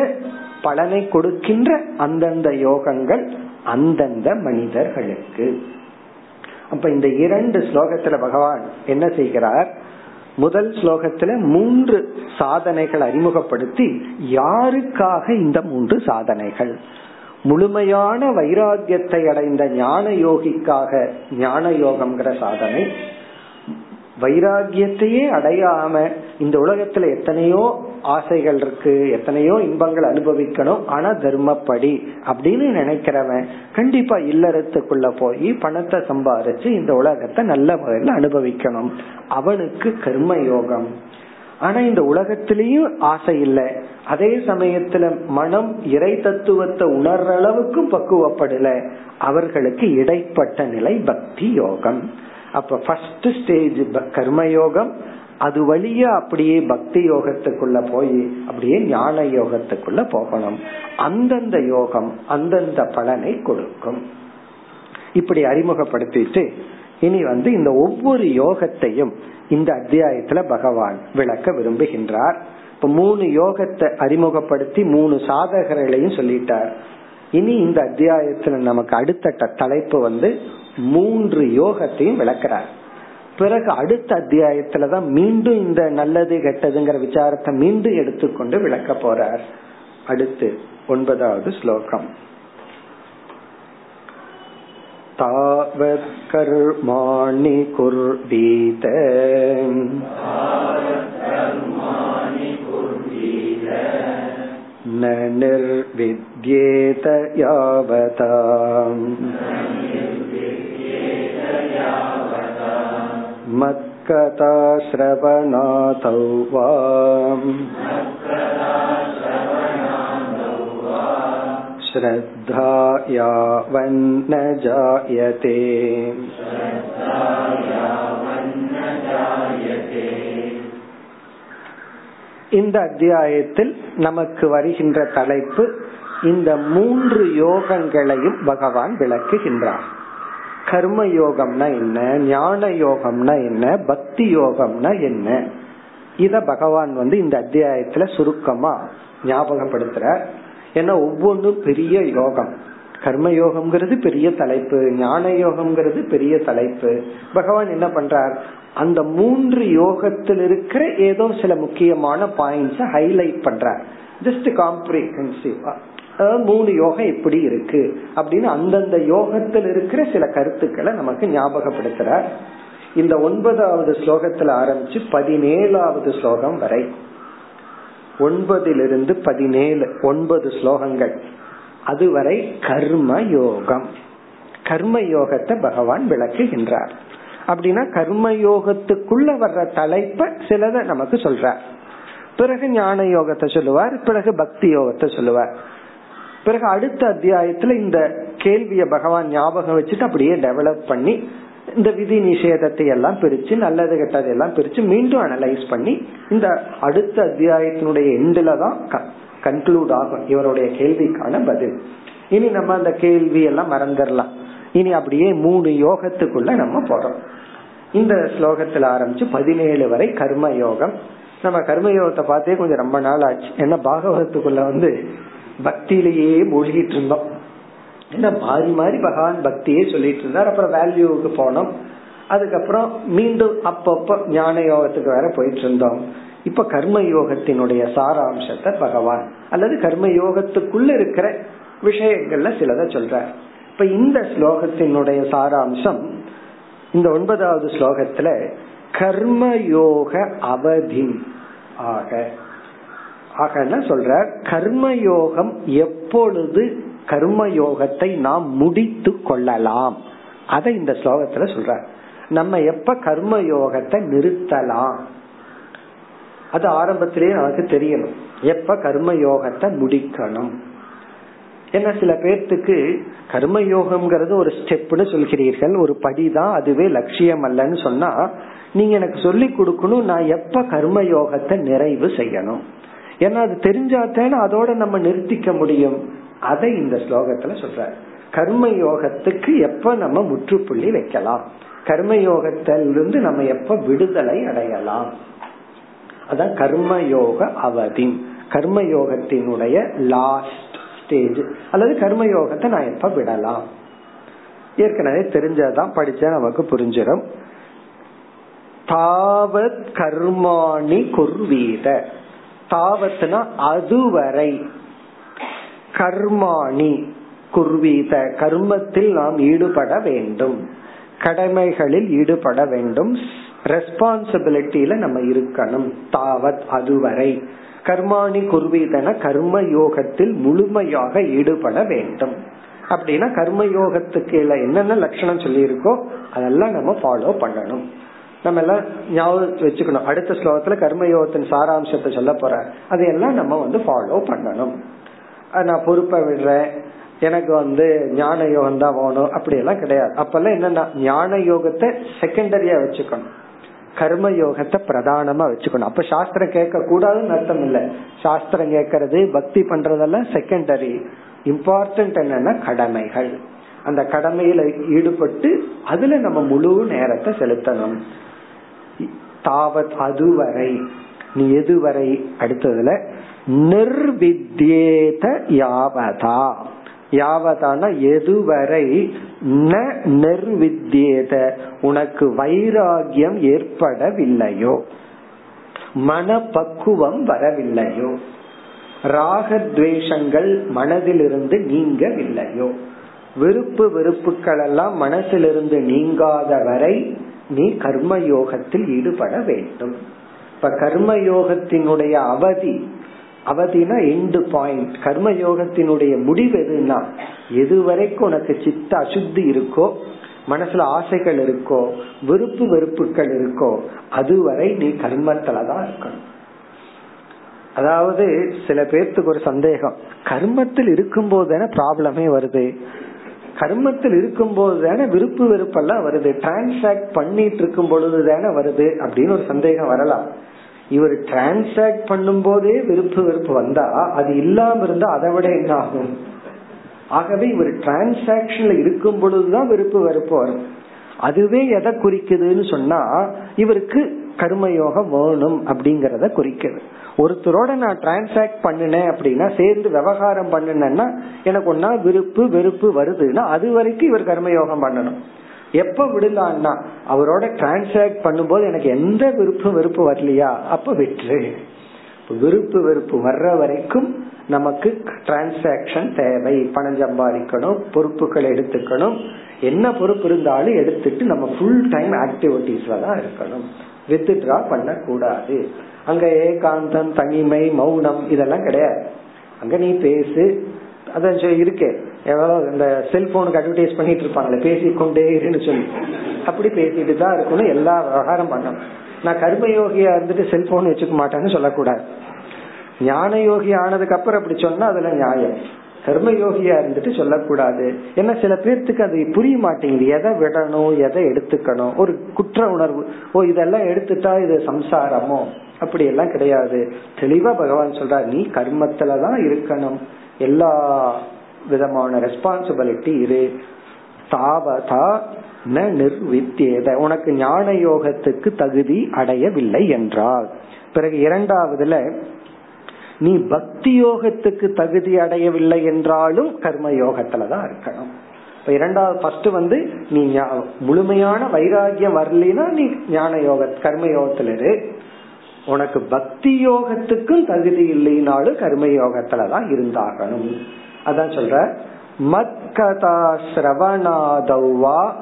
பலனை கொடுக்கின்ற அந்தந்த யோகங்கள் அந்தந்த மனிதர்களுக்கு. அப்ப இந்த இரண்டு ஸ்லோகத்துல பகவான் என்ன செய்கிறார்? முதல் ஸ்லோகத்துல மூன்று சாதனைகள் அறிமுகப்படுத்தி யாருக்காக இந்த மூன்று சாதனைகள்? முழுமையான வைராகியத்தை அடைந்த ஞான யோகிக்காக ஞான யோகம்ங்கிற சாதனை வைராகியத்தையே அடையாம இந்த உலகத்துல எத்தனையோ ஆசைகள் இருக்கு எத்தனையோ இன்பங்கள் அனுபவிக்கணும் ஆனா தர்மப்படி அப்படின்னு நினைக்கிறவன் கண்டிப்பா இல்லறத்துக்குள்ள போய் பணத்தை சம்பாரிச்சு இந்த உலகத்தை நல்ல முறையில் அனுபவிக்கணும். அவனுக்கு கர்ம யோகம் ஆனா இந்த உலகத்திலயும் ஆசை இல்லை. அதே சமயத்துல மனம் இறை தத்துவத்தை உணர்ற அளவுக்கு பக்குவப்படல. அவர்களுக்கு இடைப்பட்ட நிலை பக்தி யோகம். அப்ப ஃபர்ஸ்ட் ஸ்டேஜ் கர்மயோகம் அது வழியா அப்படியே பக்தி யோகத்துக்குள்ள போய் அப்படியே ஞான யோகத்துக்குள்ள போகணும். அந்தந்த யோகம் அந்தந்த பலனை கொடுக்கும். இப்படி அறிமுகப்படுத்திட்டு இனி வந்து இந்த ஒவ்வொரு யோகத்தையும் இந்த அத்தியாயத்துல பகவான் விளக்க விரும்புகின்றார். இப்ப மூணு யோகத்தை அறிமுகப்படுத்தி மூணு சாதகர்களையும் சொல்லிட்டார். இனி இந்த அத்தியாயத்துல நமக்கு அடுத்த தலைப்பு வந்து மூன்று யோகத்தையும் விளக்குறார் பிறகு அடுத்த அத்தியாயத்துலதான் மீண்டும் இந்த நல்லது கெட்டதுங்கிற விசாரத்தை மீண்டும் எடுத்துக்கொண்டு விளக்க போறார் அடுத்து ஒன்பதாவது ஸ்லோகம் तावत् कर्माणि कुर्वीत न निर्विद्येत यावता मत्कथा श्रवणातौ वा श्रद्धा यावन्न जायते இந்த அத்தியாயத்தில் நமக்கு வருகின்ற தலைப்பு இந்த மூன்று யோகங்களையும் பகவான் விளக்குகின்றார் கர்ம யோகம்னா என்ன ஞான யோகம்னா என்ன பக்தி யோகம்னா என்ன? இத பகவான் வந்து இந்த அத்தியாயத்துல சுருக்கமா ஞாபகப்படுத்துற. ஏன்னா ஒவ்வொன்றும் பெரிய யோகம். கர்ம யோகம்ங்கிறது பெரிய தலைப்பு ஞான யோகம்ங்கிறது பெரிய தலைப்பு. பகவான் என்ன பண்றார்? அந்த மூன்று யோகத்தில் இருக்கிற ஏதோ சில முக்கியமான பாயிண்ட்ஸ் ஹைலைட் பண்றார். ஜஸ்ட் காம்ப்ரிஹென்சிவா மூணு யோகம் எப்படி இருக்கு அப்படின்னு அந்தந்த யோகத்தில் இருக்கிற சில கருத்துக்களை நமக்கு ஞாபகப்படுத்துறார் இந்த ஒன்பதாவது ஸ்லோகத்துல ஆரம்பிச்சு பதினேழாவது ஸ்லோகம் வரை. ஒன்பதிலிருந்து பதினேழு ஒன்பது ஸ்லோகங்கள். அதுவரை கர்ம யோகம். கர்ம யோகத்தை பகவான் விளக்குகின்றார். அப்படின்னா கர்ம யோகத்துக்குள்ள வர்ற தலைப்ப சிலதை நமக்கு சொல்றார். பிறகு ஞான யோகத்தை சொல்லுவார் பிறகு பக்தி யோகத்தை சொல்லுவார். பிறகு அடுத்த அத்தியாயத்துல இந்த கேள்விய பகவான் ஞாபகம் வச்சுட்டு அப்படியே டெவலப் பண்ணி இந்த விதி நிஷேதத்தை எல்லாம் பிரிச்சு நல்லது கெட்டதை எல்லாம் பிரிச்சு மீண்டும் அனலைஸ் பண்ணி இந்த அடுத்த அத்தியாயத்தினுடைய எண்டுல தான் கன்க்ளூட் ஆகும் இவருடைய கேள்விக்கான பதில். இனி நம்ம அந்த கேள்வி எல்லாம் மறந்துடலாம். இனி அப்படியே மூணு யோகத்துக்குள்ள நம்ம போறோம். இந்த ஸ்லோகத்துல ஆரம்பிச்சு பதினேழு வரை கர்ம யோகம். நம்ம கர்ம யோகத்தை பார்த்தே கொஞ்சம் ரொம்ப நாள் ஆச்சு. ஏன்னா பாகவதத்துக்குள்ள வந்து பக்தியிலேயே மூழ்கிட்டு இருந்தோம் ஏன்னா மாறி மாறி பகவான் பக்தியே சொல்லிட்டு இருந்தார் அப்புறம் வேல்யூவுக்கு போனோம். அதுக்கப்புறம் மீண்டும் அப்பப்ப ஞான யோகத்துக்கு வேற போயிட்டு இருந்தோம் இப்ப கர்ம யோகத்தினுடைய சாராம்சத்தை பகவான் அல்லது கர்ம யோகத்துக்குள்ள இருக்கிற விஷயங்கள்ல சிலத சொல்ற இப்ப இந்த ஸ்லோகத்தினுடைய சாராம்சம் இந்த ஒன்பதாவது ஸ்லோகத்துல கர்மயோக அவதி ஆக ஆக சொல்ற? கர்மயோகம் எப்பொழுது கர்மயோகத்தை நாம் முடித்து கொள்ளலாம்? அதை இந்த ஸ்லோகத்துல சொல்ற. நம்ம எப்ப கர்ம யோகத்தை நிறுத்தலாம்? அது ஆரம்பத்திலேயே நமக்கு தெரியணும். எப்ப கர்ம யோகத்தை முடிக்கணும்? ஏன்னா சில பேர்த்துக்கு கர்ம யோகம்ங்கிறது ஒரு ஸ்டெப்னு சொல்கிறீர்கள் ஒரு படிதான் அதுவே லட்சியம் அல்லன்னு சொன்னா நீங்க எனக்கு சொல்லி கொடுக்கணும் நான் எப்ப கர்ம யோகத்தை நிறைவு செய்யணும்? ஏன்னா அது தெரிஞ்சாத்தேன்னு அதோட நம்ம நிறுத்திக்க முடியும். அதை இந்த ஸ்லோகத்துல சொல்ற. கர்ம யோகத்துக்கு எப்ப நம்ம முற்றுப்புள்ளி வைக்கலாம்? கர்ம யோகத்திலிருந்து நம்ம எப்ப விடுதலை அடையலாம்? அதான் கர்மயோக அவதி. கர்மயோகத்தினுடைய லாஸ்ட் ஸ்டேஜ் அல்லது கர்மயோகத்தை நான் எப்ப விடலாம்? ஏற்கனவே தெரிஞ்சதான் படிச்சா நமக்கு புரிஞ்சிடும். தாவத் கர்மாணி குர்வீத. தாவத்னா அதுவரை. கர்மாணி குர்வீத கர்மத்தில் நாம் ஈடுபட வேண்டும். கடமைகளில் ஈடுபட வேண்டும். ரெஸ்பான்சிபிலிட்டியில நம்ம இருக்கணும். தாவத் அதுவரை. கர்மாணி குர்வீதன கர்ம யோகத்தில் முழுமையாக ஈடுபட வேண்டும். அப்படின்னா கர்ம யோகத்துக்கு என்னென்ன லட்சணம் சொல்லியிருக்கோ அதெல்லாம் நம்ம ஃபாலோ பண்ணணும். நம்ம எல்லாம் ஞாபகம் வச்சுக்கணும். அடுத்த ஸ்லோகத்துல கர்மயோகத்தின் சாராம்சத்தை சொல்ல போற அதையெல்லாம் நம்ம வந்து ஃபாலோ பண்ணணும். நான் பொறுப்பை விடுறேன். எனக்கு வந்து ஞான யோகம் தான் வேணும். அப்படி எல்லாம் கிடையாது. அப்பெல்லாம் என்னன்னா ஞான யோகத்தை செகண்டரியா வச்சுக்கணும். கர்ம யோகத்தை பிரதானமா வச்சுக்கணும். அப்ப சாஸ்திரம் கேட்க கூடாதுன்னு அர்த்தம் இல்ல. சாஸ்திரம் கேட்கறது பக்தி பண்றதெல்லாம் செகண்டரி இம்பார்ட்டன்ட் என்னன்னா கடமைகள். அந்த கடமையில ஈடுபட்டு அதுல நம்ம முழு நேரத்தை செலுத்தணும். தாவத் அதுவரை. நீ எதுவரை? அடுத்ததுல நிர்வித்யேத யாவதா. யாவதான எதுவரை? ந நிர்வித்யேத. உனக்கு வைராகியம் ஏற்படவில்லையோ. மனப்பக்குவம் வரவில்லையோ. ராகத்வேஷங்கள் மனதிலிருந்து நீங்கவில்லையோ. விருப்பு வெறுப்புகள் எல்லாம் மனசிலிருந்து நீங்காத வரை நீ கர்ம யோகத்தில் ஈடுபட வேண்டும். இப்ப கர்ம யோகத்தினுடைய அவதி அவதினா எண்டு பாயிண்ட் கர்ம யோகத்தினுடைய முடிவு எதுனா எது வரைக்கும் உனக்கு சித்த அசுத்தி இருக்கோ மனசுல ஆசைகள் இருக்கோ விருப்பு வெறுப்புகள் இருக்கோ அதுவரை நீ கர்மத்துலதான் இருக்கணும். அதாவது சில பேர்த்துக்கு ஒரு சந்தேகம் கர்மத்தில் இருக்கும் போது ப்ராப்ளமே வருது? கர்மத்தில் இருக்கும் போது தானே விருப்பு வெறுப்பெல்லாம் வருது. டிரான்சாக்ட் பண்ணிட்டு இருக்கும் பொழுது தானே வருது அப்படின்னு ஒரு சந்தேகம் வரலாம். இவர் டிரான்சாக்ட் பண்ணும் போதே விருப்பு வெறுப்பு வந்தா அது இல்லாம இருந்தா அதை விட என்ன ஆகும்? ஆகவே இவர் டிரான்சாக்சன்ல இருக்கும் பொழுதுதான் விருப்பு வெறுப்பு வரும். அதுவே எதை குறிக்குதுன்னு சொன்னா இவருக்கு கர்மயோகம் வேணும் அப்படிங்கறத குறிக்கிறது ஒருத்தரோட நான் டிரான்சாக்ட் பண்ணினேன் அப்படின்னா சேர்ந்து விவகாரம் பண்ணினேன்னா எனக்கு ஒன்னா விருப்பு வெறுப்பு வருதுன்னா அது வரைக்கும் இவர் கர்மயோகம் பண்ணணும். எப்ப விடலான்னா அவரோட டிரான்சாக்ட் பண்ணும்போது எனக்கு எந்த விருப்பு வெறுப்பு வரலையா? அப்ப விட்டுரு. விருப்பு வெறுப்பு வர்ற வரைக்கும் நமக்கு டிரான்சாக்சன் தேவை. பணம் சம்பாதிக்கணும் பொறுப்புகளை எடுத்துக்கணும். என்ன பொறுப்பு இருந்தாலும் எடுத்துட்டு நம்ம ஃபுல் டைம் ஆக்டிவிட்டிஸ்ல தான் இருக்கணும். வித்ட்ரா பண்ண கூடாது அங்க ஏகாந்தம் தனிமை மௌனம் இதெல்லாம் கிடையாது. அங்க நீ பேசு. அதான் இருக்கே. எவ்வளவு இந்த செல்போனுக்கு அட்வர்டைஸ் பண்ணிட்டு இருப்பாங்களே பேசிக்கொண்டே இருன்னு சொல்லி. அப்படி பேசிட்டு தான் இருக்கணும். எல்லா விவகாரம் பண்ணணும். நான் கர்மயோகியா இருந்துட்டு செல்போன் வச்சுக்க மாட்டேன்னு சொல்லக்கூடாது. ஞான யோகி ஆனதுக்கு அப்புறம் அப்படி சொன்னா அதுல நியாயம். கர்மயோகியா இருந்துட்டு சொல்லக்கூடாது. ஏன்னா சில பேர்த்துக்கு அது புரிய மாட்டேங்குது. எதை விடணும் எதை எடுத்துக்கணும். ஒரு குற்ற உணர்வு. ஓ இதெல்லாம் எடுத்துட்டா இது சம்சாரமோ? அப்படி எல்லாம் கிடையாது. தெளிவா பகவான் சொல்றார் நீ கர்மத்துலதான் இருக்கணும். எல்லா விதமான ரெஸ்பான்சிபிலிட்டி இரு. தாவதா ந நிர்வித்தியத. உனக்கு ஞான யோகத்துக்கு தகுதி அடையவில்லை என்றால் பிறகு இரண்டாவதுல நீ பக்தி யோகத்துக்கு தகுதி அடையவில்லை என்றாலும் கர்ம யோகத்துலதான் இருக்கணும். இப்ப இரண்டாவது ஃபர்ஸ்ட் வந்து நீ முழுமையான வைராகியம் வரலினா நீ ஞான யோக கர்ம யோகத்துல இரு. உனக்கு பக்தி யோகத்துக்கும் தகுதி இல்லைனாலும் கர்ம யோகத்துலதான் இருந்தாகணும். அதான் சொல்ற மத்கதா ஸ்ரவணாதௌவா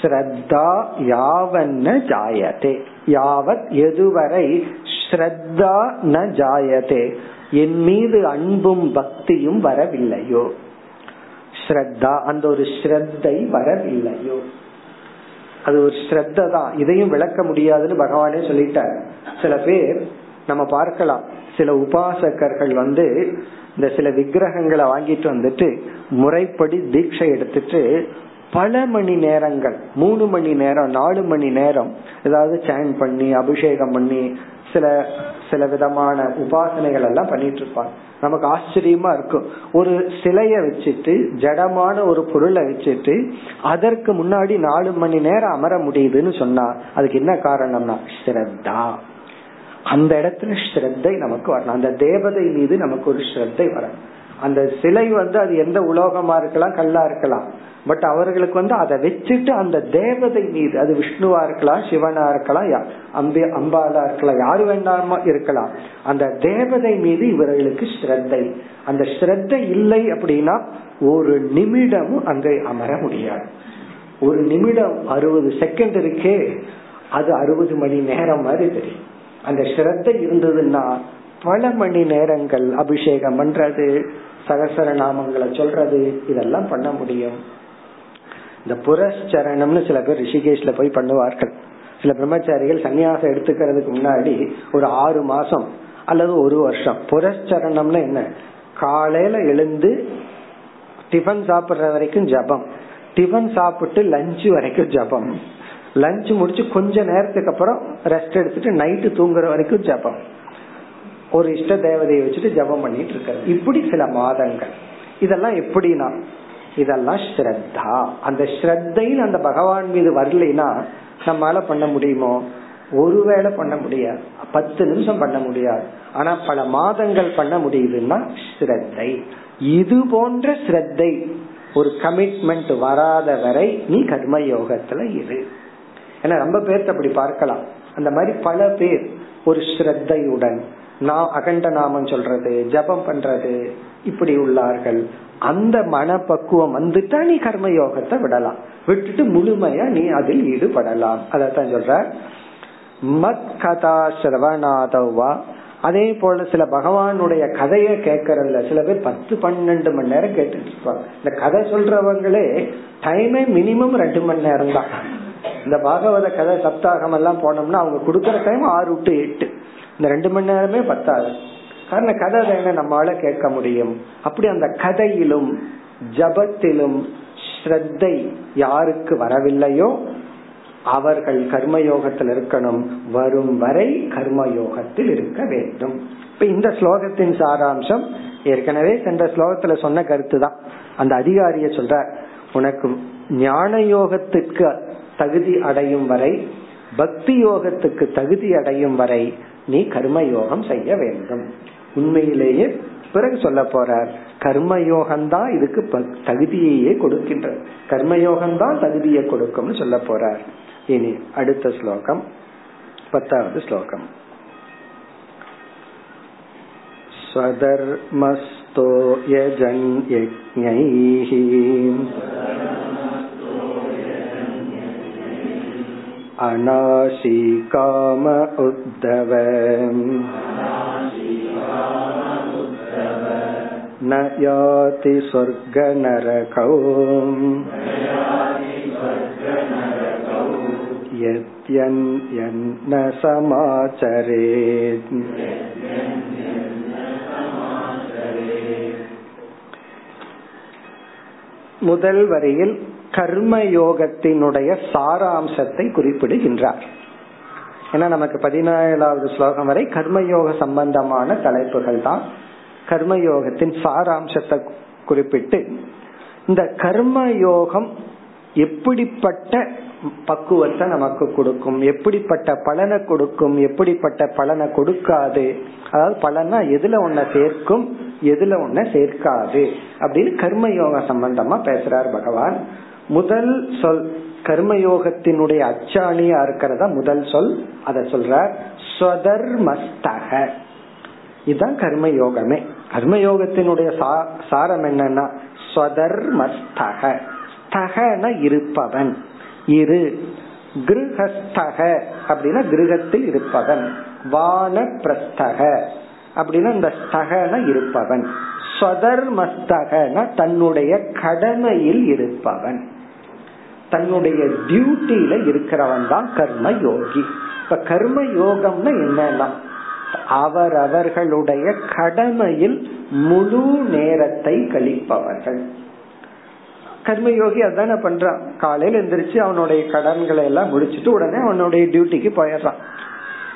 ஸ்ரத்தா யாவன்ன ஜாயதே யாவத் எதுவரை ஸ்ரத்தா ந ஜாயதே என் மீது அன்பும் பக்தியும் வரவில்லையோ? ஸ்ரத்தா அந்த ஒரு ஸ்ரத்தை வரவில்லையோ? அது ஒரு ஸ்ரத்த தான் இதையும் விளக்க முடியாதுன்னு பகவானே சொல்லிட்டார். சில பேர் நம்ம பார்க்கலாம். சில உபாசகர்கள் வந்து இந்த சில விக்கிரகங்களை வாங்கிட்டு வந்துட்டு முறைப்படி தீட்சை எடுத்துட்டு பல மணி நேரங்கள் மூணு மணி நேரம் நாலு மணி நேரம் ஏதாவது சேன் பண்ணி அபிஷேகம் பண்ணி சில சில விதமான உபாசனைகள் எல்லாம் பண்ணிட்டு இருப்பாங்க. நமக்கு ஆச்சரியமா இருக்கும். ஒரு சிலைய வச்சுட்டு ஜடமான ஒரு பொருளை வச்சுட்டு அதற்கு முன்னாடி நாலு மணி நேரம் அமர முடியுதுன்னு சொன்னா அதுக்கு என்ன காரணம்னா ஸ்ரத்தா. அந்த இடத்துல ஸ்ரத்தை நமக்கு வரணும். அந்த தேவதை மீது நமக்கு ஒரு ஸ்ரத்தை வரணும். அந்த சிலை வந்து அது எந்த உலோகமா இருக்கலாம் கல்லா இருக்கலாம். பட் அவர்களுக்கு வந்து அதை வச்சுட்டு அந்த தேவதை மீது அது விஷ்ணுவா இருக்கலாம் சிவனா இருக்கலாம் அம்பி அம்பாலா இருக்கலாம் யாரு வேண்டாமா இருக்கலாம். அந்த தேவதை மீது இவர்களுக்கு ஸ்ரத்தை. அந்த ஸ்ரத்தை இல்லை அப்படின்னா ஒரு நிமிடமும் அங்கே அமர முடியாது. ஒரு நிமிடம் அறுபது செகண்ட் இருக்கே அது அறுபது மணி நேரம் மாதிரி தெரியும். அந்த ஸ்ரத்தை இருந்ததுன்னா பல மணி நேரங்கள் அபிஷேகம் பண்றது சகசர நாமங்களை சொல்றது இதெல்லாம் பண்ண முடியும். இந்த புரஸ்சரணம்னு சில பேர் ரிஷிகேஷ்ல போய் பண்ணுவார்கள். சில பிரம்மச்சாரிகள் சன்னியாசம் எடுத்துக்கிறதுக்கு முன்னாடி ஒரு ஆறு மாசம் அல்லது ஒரு வருஷம். புரஸ்சரணம்னு என்ன? காலையில எழுந்து டிஃபன் சாப்பிடுற வரைக்கும் ஜபம். டிஃபன் சாப்பிட்டு லஞ்சு வரைக்கும் ஜபம். லஞ்ச் முடிச்சு கொஞ்ச நேரத்துக்கு அப்புறம் ரெஸ்ட் எடுத்துட்டு நைட்டு தூங்குற வரைக்கும் ஜபம். ஒரு இஷ்ட தேவதையை வச்சுட்டு ஜபம் பண்ணிட்டு இருக்காரு. இப்படி சில மாதங்கள். இதெல்லாம் எப்படின்னா இதெல்லாம் ஸ்ரத்தா. அந்த ஸ்ரத்தையில் அந்த பகவான் மீது வரலைன்னா நம்மளால பண்ண முடியுமோ? ஒருவேளை பண்ண முடியாது. பத்து நிமிஷம் பண்ண முடியாது. ஆனா பல மாதங்கள் பண்ண முடியுதுன்னா ஸ்ரத்தை. இது போன்ற ஸ்ரத்தை. ஒரு கமிட்மெண்ட் வராத வரை நீ கர்ம யோகத்துல இரு. ஏன்னா ரொம்ப பேர்த்த அப்படி பார்க்கலாம். அந்த மாதிரி பல பேர் ஒரு ஸ்ரத்தையுடன் நான் அகண்ட நாமம் சொல்றது ஜபம் பண்றது இப்படி உள்ளார்கள். அந்த மனப்பக்குவம் வந்துட்டா நீ கர்ம யோகத்தை விடலாம். விட்டுட்டு முழுமையா நீ அதில் ஈடுபடலாம். அதான் சொல்ற மத் கதா சிரவணாதவா அதே போல சில பகவானுடைய கதைய கேட்கறதுல சில பேர் பத்து பன்னெண்டு மணி நேரம் கேட்டுட்டு இருப்பாங்க இந்த கதை சொல்றவங்களே டைமே மினிமம் ரெண்டு மணி நேரம் தான். இந்த பாகவத கதை சப்தாகம் எல்லாம் போனோம்னா அவங்க கொடுக்கற டைம் ஆறு டு எட்டு. இந்த ரெண்டு மணி நேரமே பத்தாது. காரணம் கதை தானே நம்மளால கேட்க முடியும். அப்படி அந்த கதையிலும் ஜபத்திலும் ஸ்ரத்தை யாருக்கு வரவில்லையோ அவர்கள் கர்மயோகத்தில் இருக்கணும் வரும் வரை கர்மயோகத்தில் இருக்க வேண்டும். இப்ப இந்த ஸ்லோகத்தின் சாராம்சம் ஏற்கனவே சென்ற ஸ்லோகத்துல சொன்ன கருத்து தான் அந்த அதிகாரிய சொல்ற உனக்கு ஞான யோகத்துக்கு தகுதி அடையும் வரை பக்தி யோகத்துக்கு தகுதி அடையும் வரை நீ கர்ம யோகம் செய்ய வேண்டும். உண்மையிலேயே பிறகு சொல்ல போறார் கர்மயோகம்தான் இதுக்கு தகுதியையே கொடுக்கின்ற கர்மயோகம்தான் தகுதியை கொடுக்கும்னு சொல்ல போறார். இனி அடுத்த ஸ்லோகம் பத்தாவது ஸ்லோகம் स्वधर्मस्थो यजन् यज्ञैः अनाशिकाम उद्धव न याति स्वर्गनरकौ यद्यन्न समाचरेत् முதல் வரியில் கர்ம யோகத்தினுடைய சாராம்சத்தை குறிப்பிடுகின்றார் ஏன்னா நமக்கு பதினேழாவது ஸ்லோகம் வரை கர்மயோக சம்பந்தமான தலைப்புகள் தான் கர்மயோகத்தின் சாராம்சத்தை குறிப்பிட்டு இந்த கர்ம யோகம் எப்படிப்பட்ட பக்குவத்தை நமக்கு கொடுக்கும்? எப்படிப்பட்ட பலனை கொடுக்கும்? எப்படிப்பட்ட பலனை கொடுக்காது? அதாவது பலனா எதுல ஒன்ன சேர்க்கும் எதுல ஒன்ன சேர்க்காது அப்படின்னு கர்மயோக சம்பந்தமா பேசுறார் பகவான். முதல் சொல் கர்மயோகத்தினுடைய அச்சாணியா இருக்கிறதா முதல் சொல்? அத சொல்றார் ஸ்வதர்மஸ்தக. இதுதான் கர்மயோகமே. கர்மயோகத்தினுடைய சாரம் என்னன்னா ஸ்வதர்மஸ்தக. ஸ்தகன இருப்பவன். இரு கிருஹஸ்தக அப்படின்னா கிரகத்தில் இருப்பவன். வான பிரஸ்தக அப்படின்னா இந்த ஸ்தகன இருப்பவன். ஸ்வதர்மஸ்தகன தன்னுடைய கடமையில் இருப்பவன். தன்னுடைய டியூட்டியில இருக்கிறவன் தான் கர்ம யோகி இப்ப கர்ம யோகம்னா என்னன்னா அவர் அவர்களுடைய கடமையில் முழு நேரத்தை கழிப்பவர்கள். கர்மயோகி அதான பண்றான். காலையில எந்திரிச்சு அவனுடைய கடன்களை எல்லாம் முடிச்சுட்டு உடனே அவனுடைய டியூட்டிக்கு போயிடுறான்.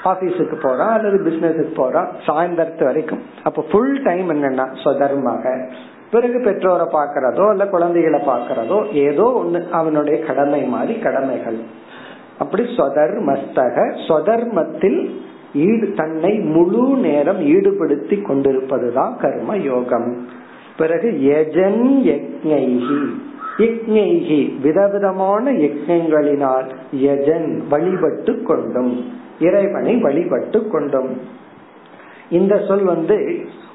ஆபீஸுக்கு போறான் அல்லது பிசினஸுக்கு போறான் சாயந்தரத்து வரைக்கும். அப்ப ஃபுல் டைம் என்னன்னா சொதர்மாக பிறகு பெற்றோரை பாக்குறதோ இல்ல குழந்தைகளை பாக்குறதோ ஏதோ ஒண்ணு அவனுடைய கடமை மாதிரி கடமைகள். அப்படி சொதர்மஸ்தக சொதர்மத்தில் ஈடு தன்னை முழு நேரம் ஈடுபடுத்தி கொண்டிருப்பதுதான் கர்ம யோகம் பிறகு எஜன் யக்ஞைகி யக்ஞைகி விதவிதமான யக்ஞங்களினால் யஜன் வழிபட்டு கொண்டும் இறைவனை வழிபட்டு கொண்டும். இந்த சொல் வந்து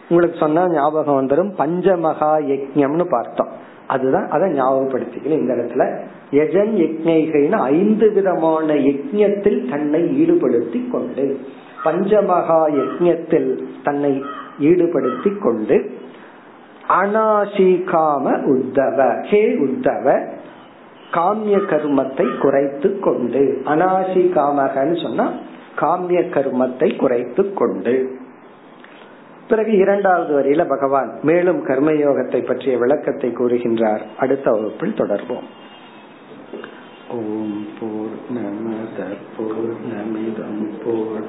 உங்களுக்கு சொன்னா ஞாபகம் வந்துடும் பஞ்சமகா யஜ்யம்னு பார்த்தோம். அதுதான் அதை ஞாபகப்படுத்திக்கணும் இந்த இடத்துல. யஜன் யக்ஞைகைன்னு ஐந்து விதமான யஜ்யத்தில் தன்னை ஈடுபடுத்தி கொண்டு பஞ்சமகா யஜ்யத்தில் தன்னை ஈடுபடுத்தி கொண்டு அனாசிகாம உத்தவ ஹே உத்தவ காமிய கர்மத்தை குறைத்து கொண்டு. அனாசி காமகன்னு சொன்னா காமிய கர்மத்தை குறைத்து கொண்டு. பிறகு இரண்டாவது வரியில பகவான் மேலும் கர்மயோகத்தை பற்றிய விளக்கத்தை கூறுகின்றார். அடுத்த வகுப்பில் தொடர்போம் ஓம் போர் நமத போர் நமிதம் போர்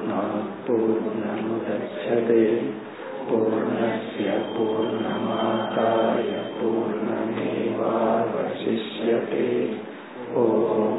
போர் நமுதே पूर्णमेवावशिष्यते ॐ